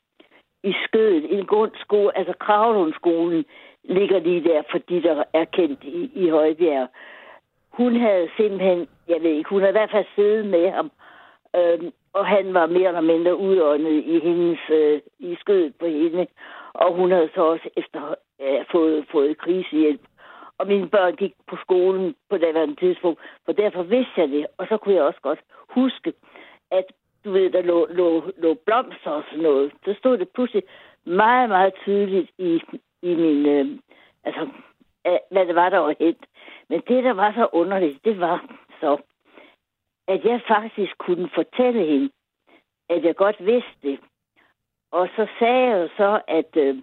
i skødet i god grundskole, altså Kravlundskolen ligger lige der, fordi der er kendt i, i Højbjerg. Hun havde simpelthen, jeg ved ikke, hun havde i hvert fald siddet med ham, øhm, og han var mere eller mindre udåndet i hendes, øh, i skødet på hende, og hun havde så også efter øh, fået, fået krisehjælp. Og mine børn gik på skolen på daværende tidspunkt, for derfor vidste jeg det, og så kunne jeg også godt huske, at du ved, der lå, lå, lå blomster og sådan noget. Så stod det pludselig meget, meget tydeligt i, i min, øh, altså, øh, hvad det var, der var hent. Men det, der var så underligt, det var så, at jeg faktisk kunne fortælle hende, at jeg godt vidste det. Og så sagde jeg jo så, at, øh,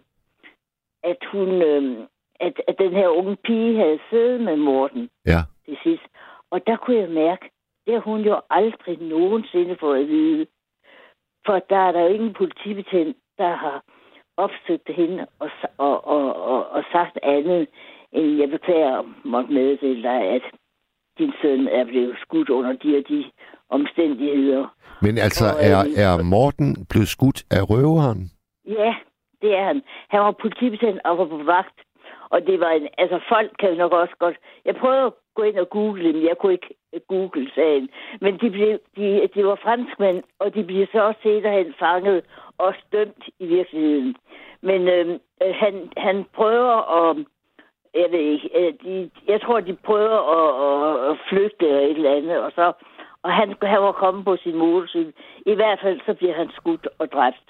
at hun, øh, at, at den her unge pige havde siddet med Morten Ja. til sidst. Og der kunne jeg mærke, det har hun jo aldrig nogensinde fået at vide. For der er der jo ingen politibetjent, der har opsøgt hende og, og, og, og, og sagt andet, end jeg beklager måtte meddele dig, at din søn er blevet skudt under de og de omstændigheder. Men altså, Og, er, øhm, er Morten blevet skudt af røveren? Ja, det er han. Han var politibetjent og var på vagt. Og det var en, altså folk kan jo nok også godt, jeg prøvede at gå ind og google dem, jeg kunne ikke google sagen, men de, blev, de, de var franskmænd, og de blev så også senere fanget og dømt i virkeligheden. Men øh, han, han prøver at, jeg ved ikke, øh, de, jeg tror, de prøver at, at, at flygte eller et eller andet, og så, og han, han var kommet på sin motorcykel. I hvert fald så bliver han skudt og dræbt.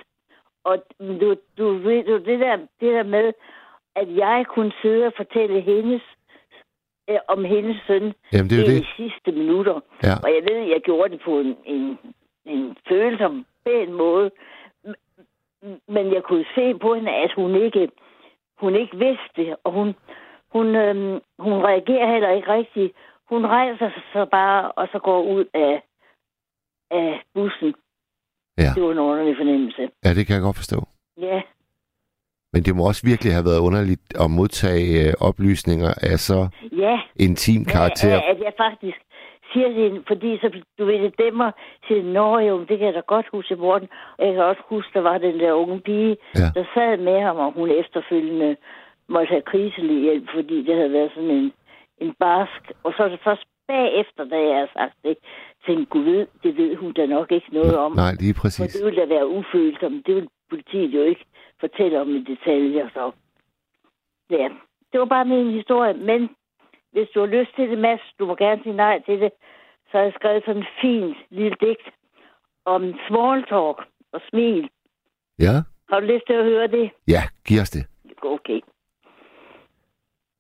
Og du, du ved du, det der, det der med, at jeg kunne sidde og fortælle hendes, øh, om hendes søn Jamen, det er i de sidste minutter. Ja. Og jeg ved, at jeg gjorde det på en, en, en følsom, pæn måde. Men jeg kunne se på hende, at hun ikke, hun ikke vidste det. Og hun, hun, øhm, hun reagerer heller ikke rigtigt. Hun rejser sig så bare, og så går ud af, af bussen. Ja. Det var en underlig fornemmelse. Ja, det kan jeg godt forstå. Ja, Men det må også virkelig have været underligt at modtage øh, oplysninger af så ja. intim karakter. Ja, at jeg faktisk siger til hende, fordi så, du ved, det dæmmer, siger, nå jo, det kan jeg da godt huske i morgen. Og jeg kan også huske, der var den der unge pige, Ja. der sad med ham, og hun efterfølgende måtte have kriselig hjælp, fordi det havde været sådan en, en barsk. Og så er det først bagefter, da jeg har sagt det, tænkte, gud ved, det ved hun da nok ikke noget om. Nej, lige For præcis. det ville da være ufølsomt. Det vil politiet jo ikke fortælle om i detaljer. Så. Ja, det var bare min historie. Men hvis du har lyst til det, Mads, du må gerne sige nej til det, så har jeg skrevet sådan en fint lille digt om small talk og smil. Ja, Har du lyst til at høre det? ja, giv os det. Okay.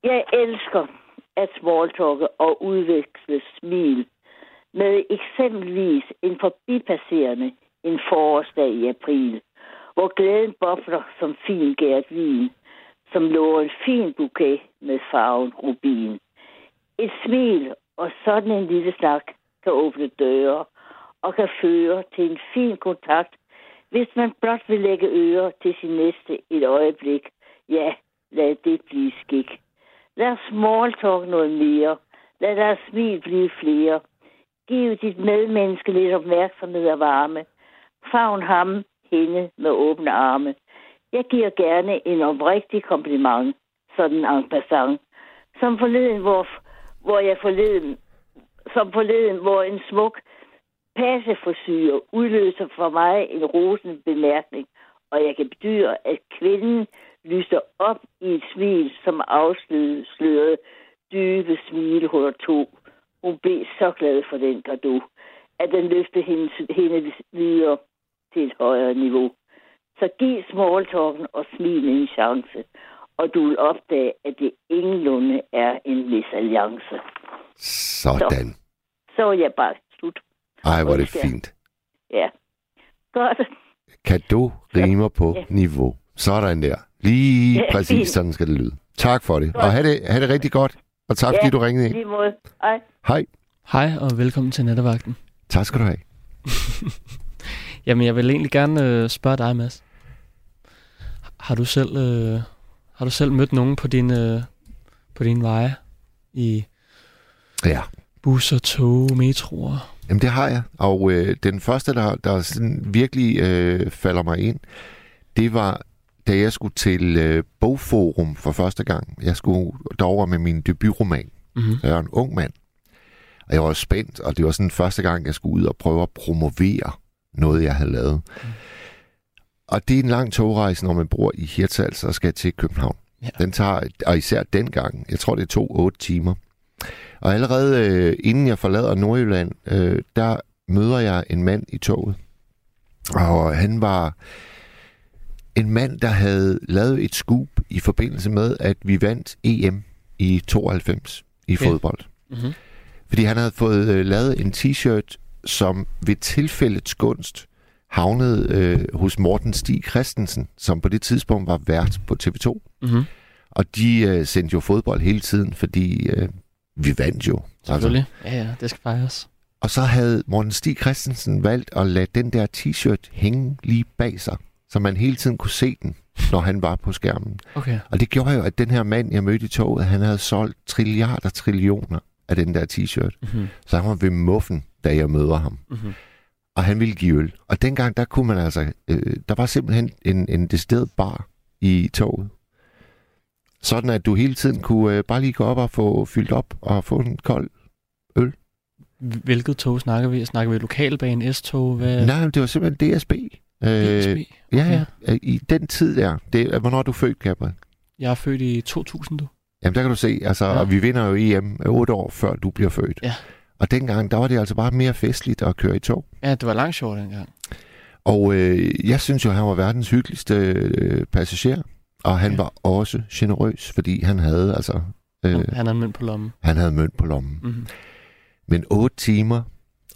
Jeg elsker at smalltalke og udveksle smil med eksempelvis en forbipasserende en forårsdag i april, hvor glæden bobler som fin gært vin, som lover en fin bouquet med farven rubin. Et smil og sådan en lille snak kan åbne døre og kan føre til en fin kontakt, hvis man blot vil lægge øre til sin næste et øjeblik. Ja, lad det blive skik. Lad smalltalk noget mere. Lad deres smil blive flere. Giv dit medmenneske lidt opmærksomhed og varme. Favn ham, hende med åbne arme. Jeg giver gerne en oprigtig kompliment, sådan en passant. Som forleden, hvor, hvor jeg forleden, som forleden, hvor en smuk passeforsyre udløser for mig en rosende bemærkning, og jeg kan bedyre, at kvinden lyser op i et smil, som afslørede dybe smil hos to. Hun blev så glad for den gave, at den løftede hende, hende videre til et højere niveau. Så giv smalltalken og smilen en chance, og du vil opdage, at det ingenlunde er en misalliance. Sådan. Så er jeg bare slut. Ej, hvor er det fint. Ja. Godt. Kan du rimer på Ja. niveau? Sådan der. Lige Ja, præcis fint. sådan skal det lyde. Tak for det. Godt. Og have det, have det rigtig godt. Og tak fordi Ja, du ringede ind. Hej. Hej. Hej og velkommen til Nattevagten. Tak skal du have. Jamen, jeg vil egentlig gerne øh, spørge dig, Mads. Har du selv, øh, har du selv mødt nogen på din, øh, på dine veje i Ja. busser, tog, metroer? Jamen det har jeg. Og øh, den første, der, der sådan virkelig øh, falder mig ind, det var, da jeg skulle til øh, Bogforum for første gang. Jeg skulle derover med min debutroman. Mm-hmm. Jeg var en ung mand. Og jeg var spændt, og det var sådan første gang, jeg skulle ud og prøve at promovere noget, jeg havde lavet. Mm. Og det er en lang togrejse, når man bor i Hirtshals og skal til København. Ja. Den tager, og især dengang, jeg tror det tog otte timer. Og allerede øh, inden jeg forlader Nordjylland, øh, der møder jeg en mand i toget. Og han var en mand, der havde lavet et scoop i forbindelse med, at vi vandt EM i 92 i Okay. fodbold. Mm-hmm. Fordi han havde fået øh, lavet en t-shirt, som ved tilfældets gunst havnede øh, hos Morten Stig Christensen, som på det tidspunkt var vært på TV2. Mm-hmm. Og de øh, sendte jo fodbold hele tiden, fordi øh, vi vandt jo. Selvfølgelig. Ja, ja, det skal fejres. Og så havde Morten Stig Christensen valgt at lade den der t-shirt hænge lige bag sig, så man hele tiden kunne se den, når han var på skærmen. Okay. Og det gjorde jo, at den her mand, jeg mødte i toget, han havde solgt trilliarder trillioner af den der t-shirt. Mm-hmm. Så han var ved muffen, da jeg møder ham. Mm-hmm. Og han ville give øl. Og dengang, der kunne man altså... Øh, der var simpelthen en, en decideret bar i toget. Sådan at du hele tiden kunne øh, bare lige gå op og få fyldt op og få en kold Hvilket tog snakker vi? Snakker vi lokalbane, S-tog? Hvad? Nej, det var simpelthen DSB. Øh, ja, ja, i den tid der. Det, hvornår er du født, Gabriel? Jeg er født i 2000, du. Jamen, der kan du se, altså, Ja. vi vinder jo EM otte år før du bliver født. Ja. Og dengang, der var det altså bare mere festligt at køre i tog. Ja, det var langt sjovt dengang. Og øh, jeg synes jo, han var verdens hyggeligste øh, passager. Og han Ja. var også generøs, fordi han havde altså øh, Øh. Han en mønt på lommen. han havde mønt på lommen. Mm-hmm. Men otte timer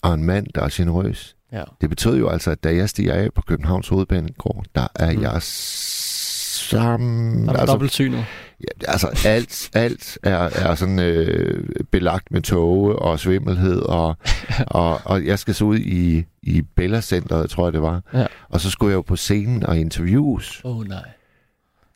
og en mand, der er generøs, Ja. det betød jo altså, at da jeg stiger af på Københavns Hovedbanegård, der er Mm. jeg sammen... Der var altså, dobbelt synet. Ja, altså alt, alt er, er sådan øh, belagt med tåge og svimmelhed, og, og, og jeg skal så ud i, i Bella Centeret, tror jeg det var. Ja. Og så skulle jeg jo på scenen og interviews. Åh oh, nej.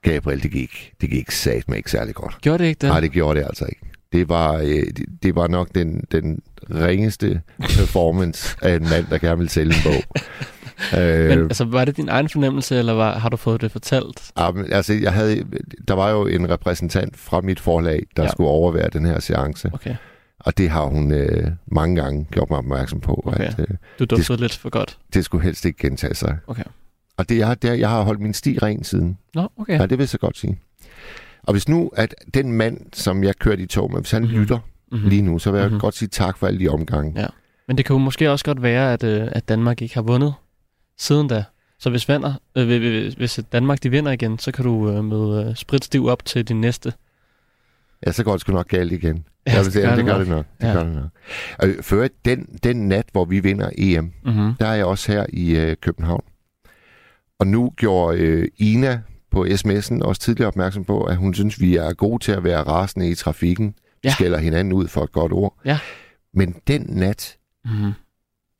Gabriel, det gik, det gik satme ikke særlig godt. Gjorde det ikke det? Nej, det gjorde det altså ikke. Det var, øh, det, det var nok den, den ringeste performance af en mand, der gerne vil sælge en bog. øh, Men altså, var det din egen fornemmelse, eller var, har du fået det fortalt? ah, men, altså, jeg havde, der var jo en repræsentant fra mit forlag, der Ja. ja. skulle overvære den her seance. Okay, Og det har hun øh, mange gange gjort mig opmærksom på, Okay. at øh, du duftede lidt for godt. det skulle helst ikke gentage sig. Okay. Og det er, det jeg har holdt min sti ren siden. Nå, okay. Ja. ja, det vil jeg så godt sige. Og hvis nu, at den mand, som jeg kørte i tog med, hvis han Mhm. mm-hmm. lytter Mhm. lige nu, så vil jeg Mhm. mm-hmm. godt sige tak for alle de omgange. Ja. Men det kan jo måske også godt være, at, øh, at Danmark ikke har vundet siden da. Så hvis, vander, øh, hvis- Danmark de vinder igen, så kan du øh, med øh, spritstiv op til din næste. Ja, så går det sgu nok galt igen. Ja, jeg vil sige, det gør det, gør det nok. Det Ja. gør det nok. Og før den, den nat, hvor vi vinder EM, Mm-hmm. der er jeg også her i øh, København. Og nu gjorde øh, Ina på sms'en også tidligere opmærksom på, at hun synes, vi er gode til at være rasende i trafikken. Vi Ja. skælder hinanden ud for et godt ord. Ja. Men den nat, Mm-hmm.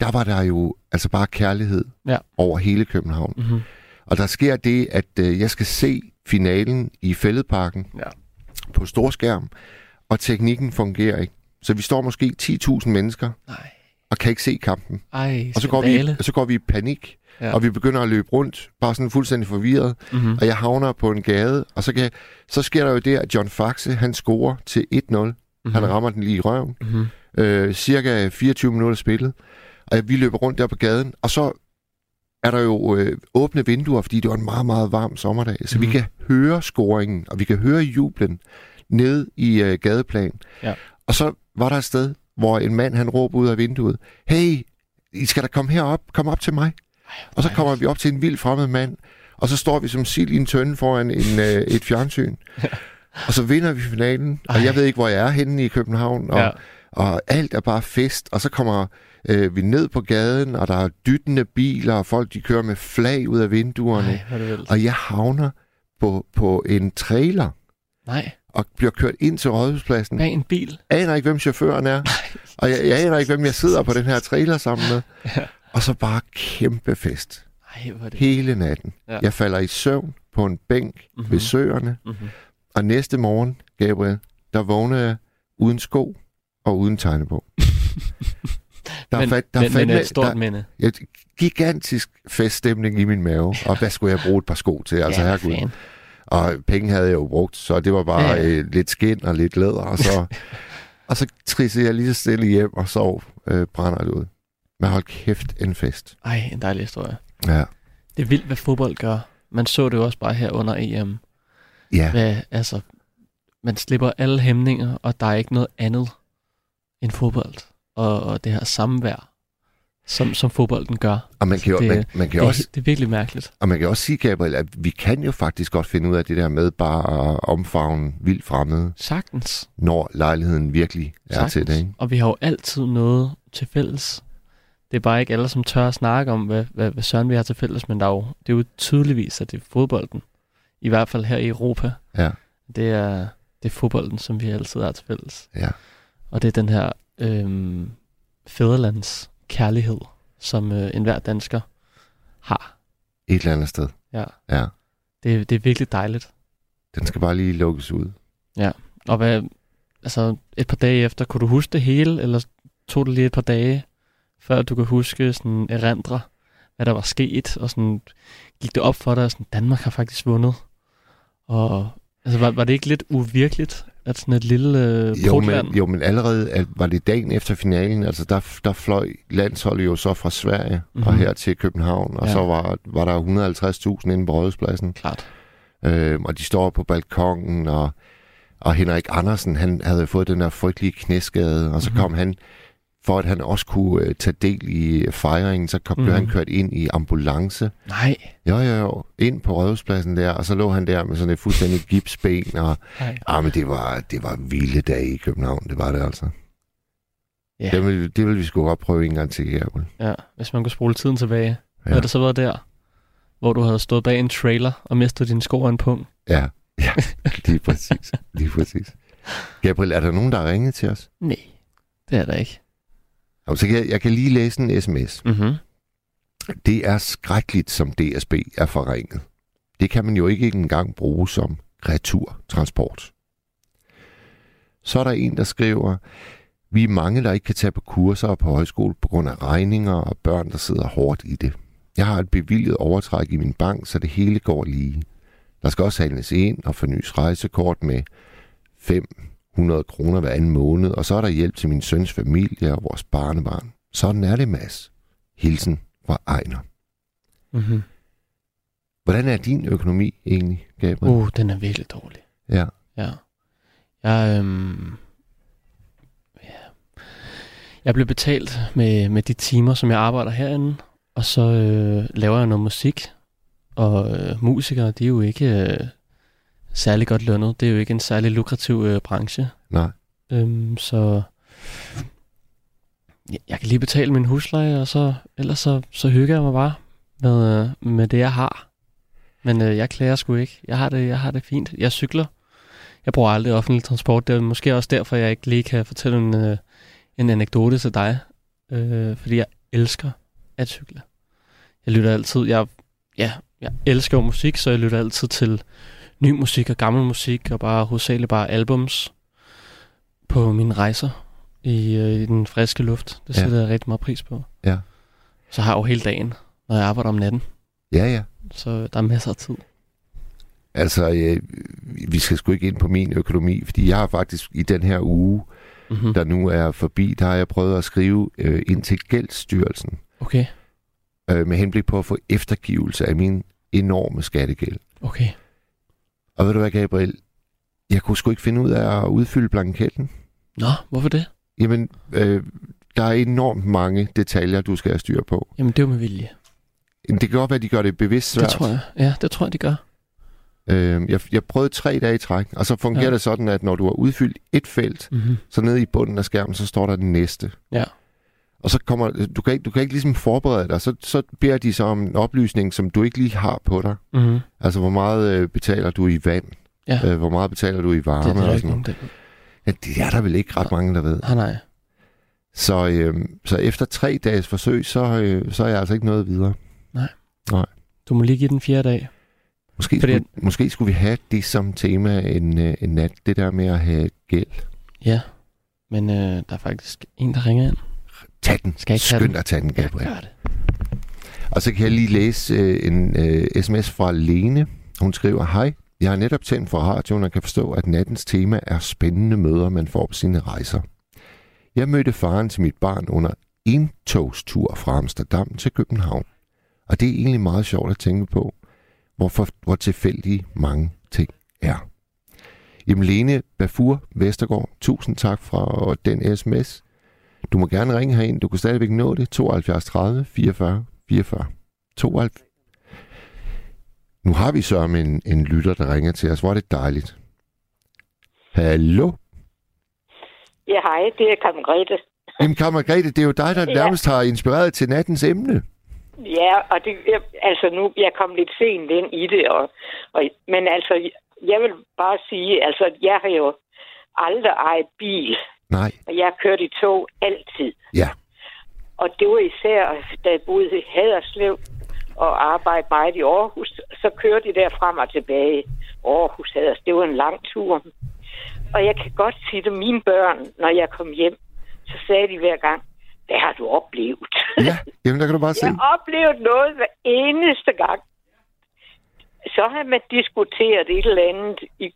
der var der jo altså bare kærlighed Ja. over hele København. Mm-hmm. Og der sker det, at øh, jeg skal se finalen i Fælledparken Ja. på storskærm, og teknikken fungerer ikke. Så vi står måske 10.000 mennesker Nej. og kan ikke se kampen. Ej, Og så går, vi, så går vi i panik, Ja. og vi begynder at løbe rundt, bare sådan fuldstændig forvirret. Mm-hmm. Og jeg havner på en gade, og så, kan, så sker der jo det, at John Faxe, han scorer til 1-0. Mm-hmm. Han rammer den lige i røven. Mm-hmm. Øh, cirka 24 minutter spillet. Og vi løber rundt der på gaden, og så er der jo øh, åbne vinduer, fordi det var en meget, meget varm sommerdag. Så Mhm. vi kan høre scoringen, og vi kan høre jublen ned i øh, gadeplan. Ja. Og så var der et sted, hvor en mand, han råber ud af vinduet, hey, I skal da komme herop, kom op til mig. Og så kommer vi op til en vild fremmed mand, og så står vi som sild i en tønde foran en, øh, et fjernsyn. Og så vinder vi finalen, og Ej. jeg ved ikke, hvor jeg er henne i København, og, Ja. og alt er bare fest. Og så kommer øh, vi ned på gaden, og der er dyttende biler, og folk de kører med flag ud af vinduerne. Nej, er vildt. Og jeg havner på, på en trailer, Nej, og bliver kørt ind til rådhuspladsen. bag en bil. aner ikke, hvem chaufføren er. Og jeg, jeg aner ikke, hvem jeg sidder på den her trailer sammen med. Ja. Og så bare kæmpe fest. Ej, hvor det Hele natten. Ja. Jeg falder i søvn på en bænk Mhm. ved søerne. mm-hmm. Og næste morgen, Gabriel, der vågner jeg uden sko og uden tegnebog. Der er men, fat- der er men, men fandme- et stort der- minde. Et gigantisk feststemning i min mave. Og hvad skulle jeg bruge et par sko til? Altså, ja, herregud. fan. Og penge havde jeg jo brugt, så det var bare ja. øh, lidt skin og lidt læder. Og så, og så trissede jeg lige så stille hjem og sov øh, brænder det ud. Men hold kæft, en fest. Ej, en dejlig historie. Ja. Det er vildt, hvad fodbold gør. Man så det jo også bare her under EM. Ja, Hvad, altså, man slipper alle hæmninger, og der er ikke noget andet end fodbold. Og, og det her samvær, som, som fodbolden gør. og man kan jo, det- man, man kan Det også, det er virkelig mærkeligt. og man kan også sige, Gabriel, at vi kan jo faktisk godt finde ud af det der med bare at omfavne vildt fremmede, Sagtens. når lejligheden virkelig er Sagtens. til det. Ikke? Og vi har jo altid noget til fælles. Det er bare ikke alle, som tør at snakke om, hvad, hvad, hvad søren vi har til fælles, men der er jo, det er jo tydeligvis, at det er fodbolden. I hvert fald her i Europa. Ja. Det er, det er fodbolden, som vi altid har til fælles. Ja. Og det er den her øhm, fædrelands kærlighed, som øh, enhver dansker har. Et eller andet sted. Ja. Ja. Det, det er virkelig dejligt. Den skal bare lige lukkes ud. Og hvad, altså et par dage efter, kunne du huske det hele, eller tog det lige et par dage, før du kan huske, sådan erindre, hvad der var sket, og sådan gik det op for dig, at sådan, Danmark har faktisk vundet. Og altså, var, var det ikke lidt uvirkeligt, at sådan et lille øh, Jo men, jo, men allerede at, var det dagen efter finalen, altså der, der fløj landsholdet jo så fra Sverige mm-hmm. og Mhm. her til København, og Ja. så var, var der 150.000 inde på Rådhuspladsen, Klart. øhm, og de står på balkongen, og, og Henrik Andersen, han havde fået den der frygtelige knæskade, og så Mhm. mm-hmm. kom han, for at han også kunne øh, tage del i fejringen, så kom, mm-hmm. blev han Mhm. kørt ind i ambulance, Nej. jo jo jo, ind på Rådhuspladsen der, og så lå han der med sådan et fuldstændig gipsben, og Nej. ah, men det var, det var vilde dage i København, det var det altså. Ja. Det vil, det vil vi sgu godt prøve en gang til, Gergul. Ja, hvis man kunne spole tiden tilbage. Ja. Ja. Havde det så været der, hvor du havde stået bag en trailer og mistet din sko og en pung? Ja, ja, lige præcis. Lige præcis. Gabriel, er der nogen, der har ringet til os? Nej, det er der ikke. Og så kan jeg, jeg kan lige læse en sms. Mm-hmm. Det er skrækkeligt, som DSB er forringet. Det kan man jo ikke engang bruge som returtransport. Så er der en, der skriver, vi er mange, der ikke kan tage på kurser og på højskole på grund af regninger og børn, der sidder hårdt i det. Jeg har et bevilget overtræk i min bank, så det hele går lige. Der skal også handles ind og fornyes rejsekort med 500 kroner hver anden måned, og så er der hjælp til min søns familie og vores barnebarn. Sådan er det, Mads. Hilsen fra Ejner. Mm-hmm. Hvordan er din økonomi egentlig, Gabriel? Uh, den er virkelig dårlig. Ja. Ja. Jeg, øhm, ja. jeg blev betalt med, med de timer, som jeg arbejder herinde, og så øh, laver jeg noget musik. Og øh, musikere, de er jo ikke øh, særlig godt lønnet. Det er jo ikke en særlig lukrativ øh, branche. Nej. Øhm, så jeg, jeg kan lige betale min husleje, og så ellers så, så hygger jeg mig bare med, øh, med det, jeg har. Men øh, jeg klager sgu ikke. Jeg har, det, jeg har det fint. Jeg cykler. Jeg bruger aldrig offentlig transport. Det er måske også derfor, jeg ikke lige kan fortælle en, øh, en anekdote til dig. Øh, fordi jeg elsker at cykle. Jeg lytter altid... Jeg, ja, jeg elsker musik, så jeg lytter altid til ny musik og gammel musik, og bare hovedsageligt bare albums på mine rejser i, øh, i den friske luft. Det Ja. sætter jeg rigtig meget pris på. Ja. Så har jeg jo hele dagen, når jeg arbejder om natten. Ja, ja. Så der er masser af tid. Altså, øh, vi skal sgu ikke ind på min økonomi, fordi jeg har faktisk i den her uge, Mm-hmm. der nu er forbi, der har jeg prøvet at skrive øh, ind til Gældsstyrelsen, Okay, øh, med henblik på at få eftergivelse af min enorme skattegæld. okay. Og ved du hvad, Gabriel? Jeg kunne sgu ikke finde ud af at udfylde blanketten. Nå, hvorfor det? Jamen, øh, der er enormt mange detaljer, du skal have styr på. Jamen, det er jo med vilje. Det kan godt være, at de gør det bevidst svært. Det tror jeg. Ja, det tror jeg, de gør. Øh, jeg, jeg prøvede tre dage i træk, og så fungerer Ja. det sådan, at når du har udfyldt et felt, Mm-hmm. så nede i bunden af skærmen, så står der den næste. Ja. Og så kommer, du kan ikke, du kan ikke ligesom forberede dig, så, så beder de så om en oplysning, som du ikke lige har på dig. Mm-hmm. Altså, hvor meget øh, betaler du i vand? Ja. Øh, hvor meget betaler du i varme? Det er der og ikke sådan der Ja, det er der vel ikke ret mange, der ved. Nej, nej. Så, øh, så efter tre dages forsøg, så, øh, så er jeg altså ikke noget videre. Du må lige give den fjerde dag. Måske, Fordi skulle, måske skulle vi have det som tema en, øh, en nat, det der med at have gæld. Ja. Men øh, der er faktisk en, der ringer ind. Tag den. Skal jeg ikke Skynd dig at tage den, Gabriel. Gør det. Og så kan jeg lige læse øh, en øh, sms fra Lene. Hun skriver, Hej, jeg har netop tændt for radioen og kan forstå, at nattens tema er spændende møder, man får på sine rejser. Jeg mødte faren til mit barn under en togstur fra Amsterdam til København. Og det er egentlig meget sjovt at tænke på, hvorfor, hvor tilfældige mange ting er. Jamen Lene Bafur Vestergaard, tusind tak for den sms. Du må gerne ringe herind. Du kan stadigvæk nå det. 72 30 44 44. 72. Nu har vi så en, en lytter, der ringer til os. Hvor er det dejligt. Hallo? Ja, hej, det er Karen Grete. Jamen, Kar Margrethe, det er jo dig, der Ja. nærmest har inspireret til nattens emne. Ja, og det, jeg, altså nu, jeg kom lidt sent ind i det, og, og, men altså, jeg vil bare sige, altså, jeg har jo aldrig ejet bil, Nej. og jeg har kørt i tog altid. Ja. Og det var især, da jeg boede i Haderslev og arbejdede meget i Aarhus, så kørte de der frem og tilbage. Aarhus Haderslev, det var en lang tur. Og jeg kan godt sige det, mine børn, når jeg kom hjem, så sagde de hver gang, hvad har du oplevet? Ja, jamen der kan du bare se. Jeg har oplevet noget hver eneste gang. Så har man diskuteret et eller andet i,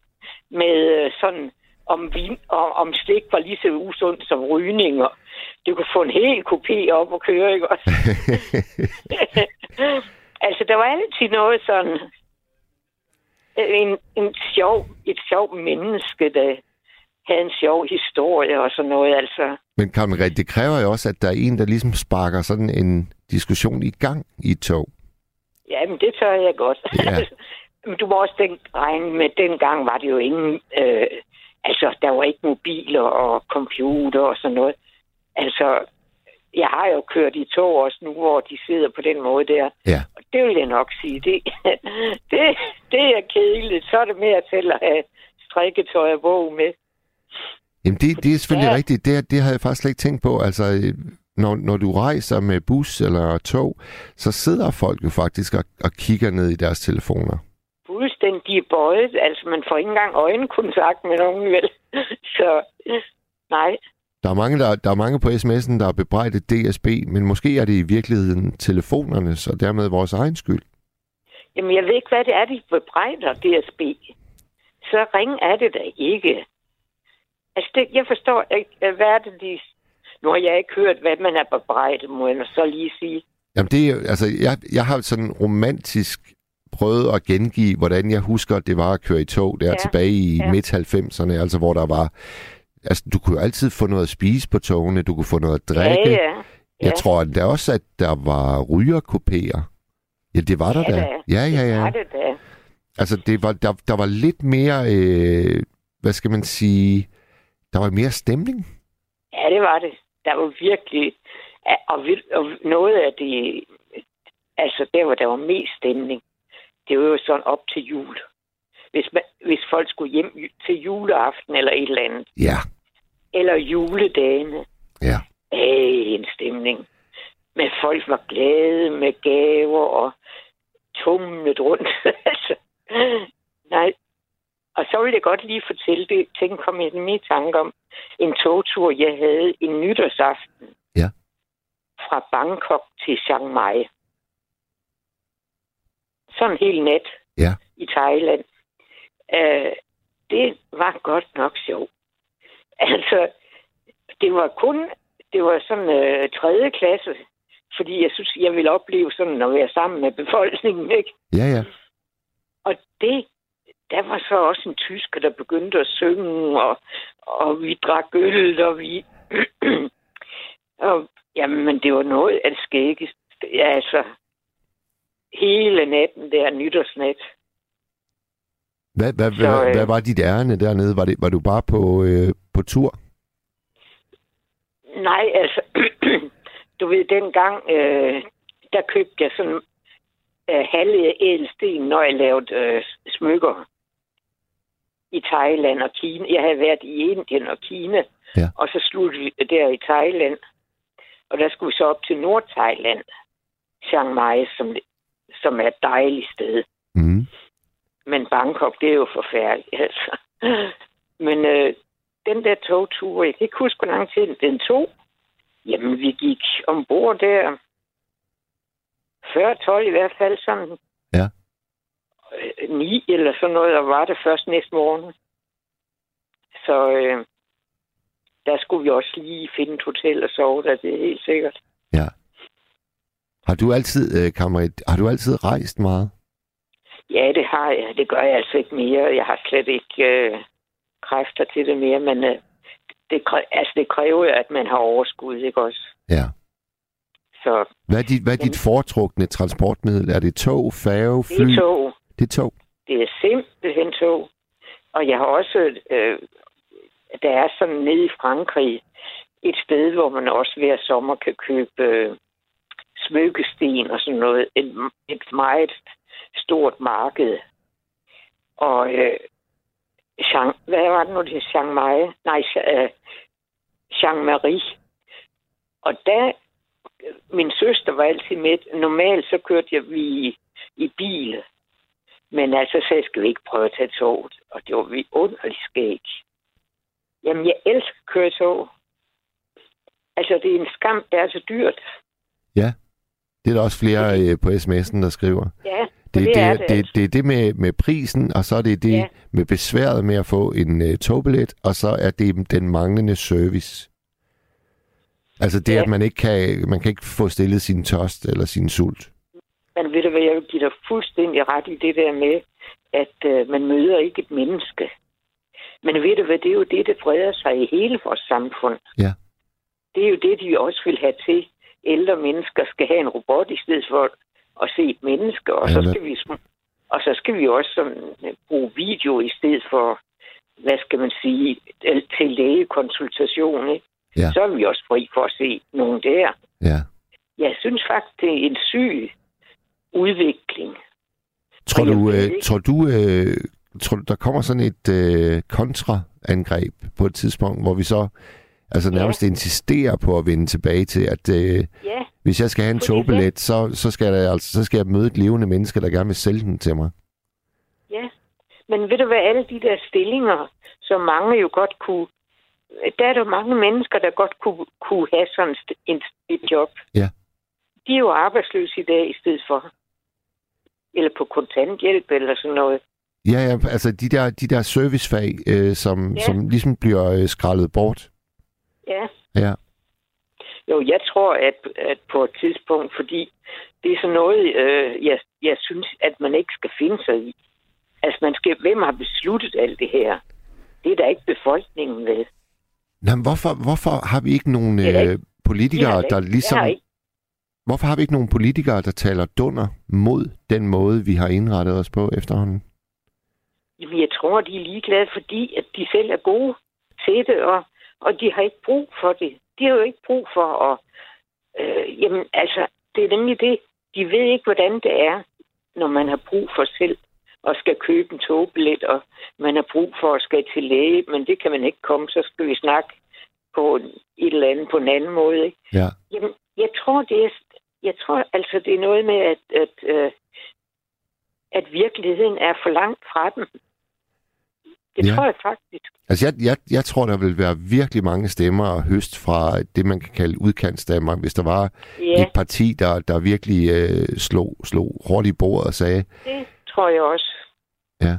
med øh, sådan om, vin, og, om slik var lige så usundt som rygning, og du kunne få en hel kopi op og køre, ikke også? altså, der var altid noget sådan... En, en sjov, et sjov menneske, der havde en sjov historie og sådan noget, altså. Men Kar Margrethe, det kræver jo også, at der er en, der ligesom sparker sådan en diskussion i gang i et tog. Ja, men det tør jeg godt. Ja. men du må også den, regne med, dengang var det jo ingen... Øh, altså, der var ikke mobiler og computer og sådan noget. Altså, jeg har jo kørt i tog også nu, hvor de sidder på den måde der. Ja. Og det vil jeg nok sige. Det, det, det er kedeligt. Så er det mere til at have strikketøj og bog med. Jamen det, det er selvfølgelig ja. Rigtigt. Det, det havde jeg faktisk slet ikke tænkt på. Altså, når, når du rejser med bus eller tog, så sidder folk jo faktisk og, og kigger ned i deres telefoner. Fuldstændig bøjet. Altså, man får ikke engang øjenkontakt med nogen, vel? Så nej. Der er mange, der, der er mange på sms'en, der har bebrejdet DSB, men måske er det i virkeligheden telefonernes og dermed vores egen skyld. Jamen, jeg ved ikke, hvad det er, de bebrejder DSB. Så ring er det da ikke. Altså, det, jeg forstår ikke, hvad er det, de... Nu har jeg ikke hørt, hvad man er bebrejdet, må jeg så lige sige. Jamen, det er altså, jeg, jeg har sådan romantisk prøvet at gengive, hvordan jeg husker, at det var at køre i tog der ja. Tilbage i ja. Ja. midt-90'erne, altså hvor der var... Altså, du kunne jo altid få noget at spise på togene, du kunne få noget at drikke. Ja, ja. Jeg Ja. tror endda også, at der var rygerkopéer. Ja, det var der Ja, da. da. Ja, ja, Det ja. var det da. Altså, det var, der, der var lidt mere, øh, hvad skal man sige, der var mere stemning. Ja, det var det. Der var virkelig... Og, og noget af det... Altså, der hvor der var mest stemning, det var jo sådan op til jul. Hvis, man, hvis folk skulle hjem til juleaften eller et eller andet, Ja, eller juledagene, ja. Ej, en stemning. Men folk var glade med gaver og tumlet rundt. altså, nej. Og så vil jeg godt lige fortælle det. Tænk, kom jeg nemlig i tanke om en togtur, jeg havde en nytårsaften. Ja. Fra Bangkok til Chiang Mai. Sådan en hel nat Ja. i Thailand. Uh, det var godt nok sjovt. Altså, det var kun, det var sådan øh, tredje klasse, fordi jeg synes, jeg ville opleve sådan at være sammen med befolkningen, ikke? Ja, ja. Og det, der var så også en tysker, der begyndte at synge, og, og vi drak øl, og vi... og, jamen, det var noget af det skæggeste. Ja, altså, hele natten der, nytårsnat. Hvad, hvad, Så, hvad, øh, hvad var dit ærne dernede? Var, det, var du bare på, øh, på tur? Nej, altså, du ved, dengang, øh, der købte jeg sådan øh, halve ædelsten, når jeg lavede øh, smykker i Thailand og Kina. Jeg havde været i Indien og Kina, Ja. og så sluttede vi der i Thailand. Og der skulle vi så op til Nord-Thailand, Chiang Mai, som, som er et dejligt sted. Mm. Men Bangkok, det er jo forfærdeligt, altså. Men øh, den der togtur, jeg kan ikke huske, hvor lang tid den tog. Jamen, vi gik ombord der. Før 12 i hvert fald, sådan. Ja. Øh, 9 eller sådan noget, og var det først næste morgen. Så øh, der skulle vi også lige finde et hotel og sove der, det er helt sikkert. Ja. Har du altid, øh, kammerat, har du altid rejst meget? Ja, det har jeg. Det gør jeg altså ikke mere. Jeg har slet ikke øh, kræfter til det mere, men øh, det, altså, det kræver jo, at man har overskud, ikke også? Ja. Så Hvad er dit, hvad er dit foretrukne transportmiddel? Er det tog, færge, det fly? er tog. Det er tog. Det er simpelthen tog. Og jeg har også, øh, der er sådan nede i Frankrig, et sted, hvor man også hver sommer kan købe øh, smykkesten og sådan noget. Et, et meget stort marked. Og øh, Jean, hvad var det nu, det Jean Marie? Nej, øh, Chiang Marie. Og der, øh, min søster var altid med. Normalt så kørte jeg vi i, i bil. Men altså, så skal vi ikke prøve at tage toget. Og det var vi underligt skæg. Jamen, jeg elsker at køre tog. Altså, det er en skam, det er så dyrt. Ja. Det er der også flere øh, på sms'en, der skriver. Ja, Det, det, det, er det, det. det, altså. det er det med, med prisen, og så er det det Ja. med besværet med at få en uh, togbillet, og så er det den manglende service. Altså det, Ja. at man ikke kan, man kan ikke få stillet sin tørst eller sin sult. Men ved du hvad, jeg vil give dig fuldstændig ret i det der med, at øh, man møder ikke et menneske. Men ved du hvad, det er jo det, der breder sig i hele vores samfund. Ja. Det er jo det, de også vil have til. Ældre mennesker skal have en robot i stedet for at se et menneske, og så skal vi og så skal vi også sådan, øh, bruge video i stedet for, hvad skal man sige, til til lægekonsultation. Ikke? Ja. Så er vi også fri for at se nogen der. Ja. Jeg synes faktisk, det er en syg udvikling. Tror du, øh, tror du, øh, tror du, der kommer sådan et øh, kontraangreb på et tidspunkt, hvor vi så altså Ja. nærmest insisterer på at vende tilbage til, at øh, Ja, hvis jeg skal have en Fordi togbillet, så, så, skal jeg, altså, så skal jeg møde et levende menneske, der gerne vil sælge den til mig. Ja, men ved du hvad, alle de der stillinger, som mange jo godt kunne... Der er der mange mennesker, der godt kunne, kunne have sådan et, st- et job. Ja. De er jo arbejdsløse i dag i stedet for. Eller på kontanthjælp eller sådan noget. Ja, ja, altså de der, de der servicefag, øh, som, Ja. som ligesom bliver øh, skrællet bort. Ja. Ja. Jo, jeg tror, at, at på et tidspunkt, fordi det er sådan noget, øh, jeg, jeg synes, at man ikke skal finde sig i. Altså, man skal, hvem har besluttet alt det her? Det er da ikke befolkningen, vel? Nå, men hvorfor, hvorfor har vi ikke nogen øh, politikere, der ligesom... Hvorfor har vi ikke nogen politikere, der taler dunder mod den måde, vi har indrettet os på efterhånden? jamen, jeg tror, de er ligeglade, fordi at de selv er gode til det, og, og de har ikke brug for det. De har jo ikke brug for at... Øh, jamen, altså, det er nemlig det. De ved ikke, hvordan det er, når man har brug for selv og skal købe en togbillet, og man har brug for at skal til læge, men det kan man ikke komme, så skal vi snakke på en- et eller andet på en anden måde. Ikke? Ja. Jamen, jeg tror, det er, jeg tror altså, det er noget med, at, at, øh, at virkeligheden er for langt fra dem. Det Ja. tror jeg faktisk. Altså, jeg, jeg, jeg tror, der vil være virkelig mange stemmer at høste fra det, man kan kalde udkantsdanmark, hvis der var Ja, et parti, der, der virkelig øh, slog, slog hårdt i bordet og sagde, det tror jeg også. Ja.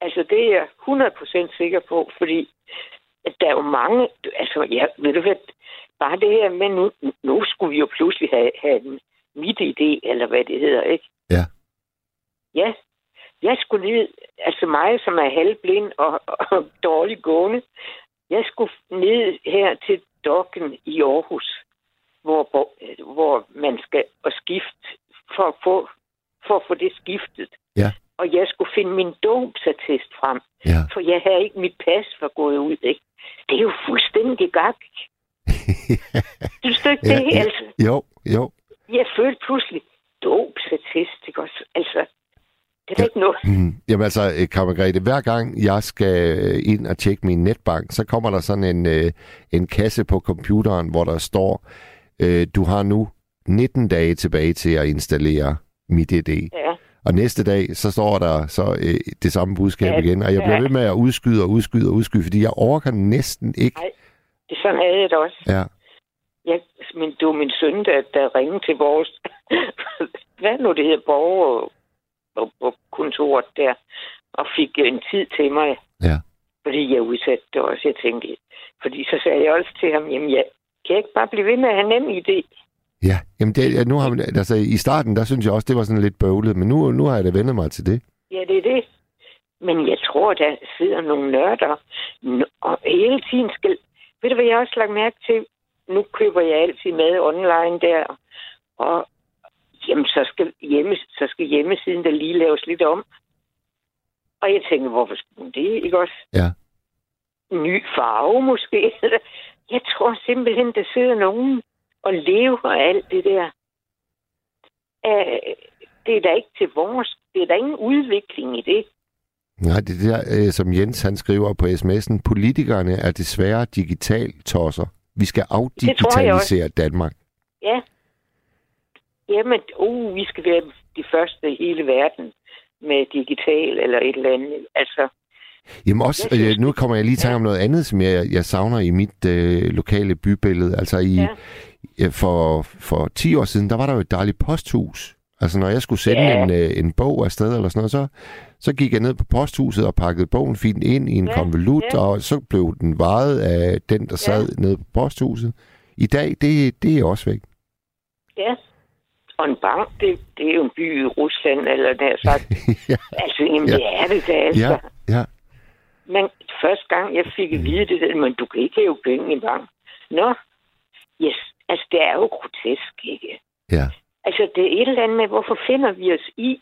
Altså, det er jeg 100% sikker på, fordi at der er jo mange... Altså, ja, ved du hvad? Bare det her med, nu, nu skulle vi jo pludselig have, have en mit idé, eller hvad det hedder, ikke? Ja. Ja. Jeg skulle ned, altså mig, som er halvblind og, og dårlig gående, jeg skulle ned her til dokken i Aarhus, hvor, hvor, hvor man skal og skifte for at få, for at få det skiftet. Ja. Og jeg skulle finde min dåbsattest frem, ja, for jeg havde ikke mit pas var gået ud. Ikke? Det er jo fuldstændig gak. Synes du ikke Ja, det? ja. Altså, jo, jo. jeg følte pludselig dåbsattest, ikke også? Altså, det er Ja. ikke noget. Mm. Jamen altså, øh, Kara Margrethe, hver gang jeg skal øh, ind og tjekke min netbank, så kommer der sådan en, øh, en kasse på computeren, hvor der står, øh, du har nu 19 dage tilbage til at installere mit ID. Ja. Og næste dag, så står der så øh, det samme budskab Ja, igen, og jeg bliver ja. ved med at udskyde og udskyde og udskyde, fordi jeg overgår næsten ikke. Nej. Det er sådan havde jeg det også. Ja, Jeg, men det var min søn, der, der ringede til vores... hvad nu det hedder? Borger og, og kontoret der. Og fik en tid til mig. Ja. Fordi jeg udsatte det også. Jeg tænkte... Fordi så sagde jeg også til ham, jamen jeg kan jeg ikke bare blive ved med at have nem idé. ja. Jamen det, nu har man, altså, i starten, der synes jeg også, det var sådan lidt bøvlet, men nu, nu har jeg da vendt mig til det. Ja, det er det. Men jeg tror, der sidder nogle nørder, og hele tiden skal... Ved du, hvad jeg også lagt mærke til? Nu køber jeg altid med online der, og jamen, så skal, hjemme, så skal hjemmesiden der lige laves lidt om. Og jeg tænker, hvorfor skulle det, ikke også? Ja. Ny farve måske. Jeg tror simpelthen, der sidder nogen og lever alt det der. Æh, det er da ikke til vores. Det er der ingen udvikling i det. Nej, det er der, øh, som Jens han skriver på sms'en, politikerne er desværre digital tosser. Vi skal afdigitalisere Danmark. Ja. Jamen, uh, vi skal være de første i hele verden med digital eller et eller andet. Altså, Jamen også, Jeg synes- øh, nu kommer jeg lige i tanke om noget andet, som jeg, jeg savner i mit øh, lokale bybillede. Altså i, Ja. ja. for, for 10 år siden, der var der jo et dejligt posthus. Altså når jeg skulle sende Ja. en, øh, en bog afsted eller sådan noget, så, så gik jeg ned på posthuset og pakkede bogen fint ind i en Ja, konvolut, ja. og så blev den vejet af den, der sad nede på posthuset. I dag, det, det er også væk. ja. Og en bank, det, det er jo en by i Rusland, eller der sagt. ja, Altså, jamen, Ja. det er det da, altså. ja, ja. Men første gang, jeg fik at vide det, men du kan ikke hæve penge i en bank. Nå, yes. Altså, det er jo grotesk, ikke? ja. Altså, det er et eller andet med, hvorfor finder vi os i?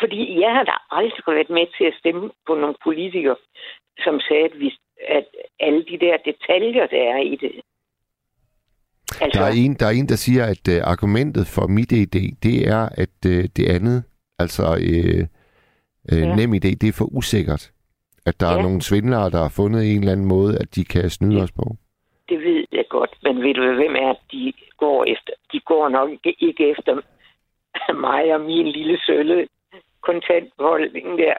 Fordi jeg har da aldrig været med til at stemme på nogle politikere, som sagde, at, vi, at alle de der detaljer, der er i det. Altså, Der er, en, der er en, der siger, at øh, argumentet for mit idé, det er, at øh, det andet, altså øh, øh, Ja. nem idé, det er for usikkert. At der ja. er nogle svindlere, der har fundet en eller anden måde, at de kan snyde Ja. os på. det ved jeg godt, men ved du, hvem er de går efter? De går nok ikke, efter mig og min lille sølle. kontantbeholdningen der.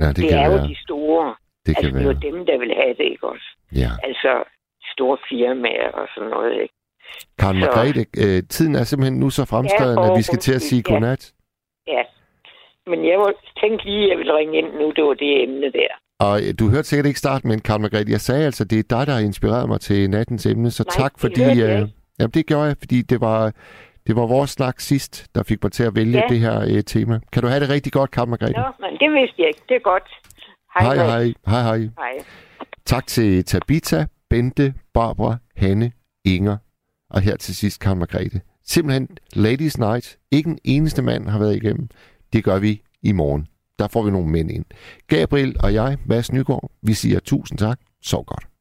Ja, det, Det, kan er være. jo de store. det kan altså, det er jo dem, der vil have det, ikke også? Ja. Altså, store firmaer og sådan noget, ikke? Karen Så- Margrethe, øh, tiden er simpelthen nu så fremskreden, Ja, at vi skal til at sige ja. godnat. Ja. Men jeg var, tænkte lige, at jeg ville ringe ind nu. Det var det emne der. Og øh, du hørte sikkert ikke starten, men Karen Margrethe, jeg sagde altså, det er dig, der har inspireret mig til nattens emne, så Nej, tak det fordi... jeg øh, jamen, det gjorde jeg, fordi det var, det var vores snak sidst, der fik mig til at vælge Ja. det her øh, tema. Kan du have det rigtig godt, Karen Margrethe? Nå, men det vidste jeg ikke. Det er godt. hej, Mads. hej, hej, hej. Hej. Tak til Tabita, Bente, Barbara, Hanne, Inger og her til sidst Karen Margrethe. Simpelthen Ladies Night. Ikke en eneste mand har været igennem. Det gør vi i morgen. Der får vi nogle mænd ind. Gabriel og jeg, Mads Nygaard, vi siger tusind tak. Sov godt.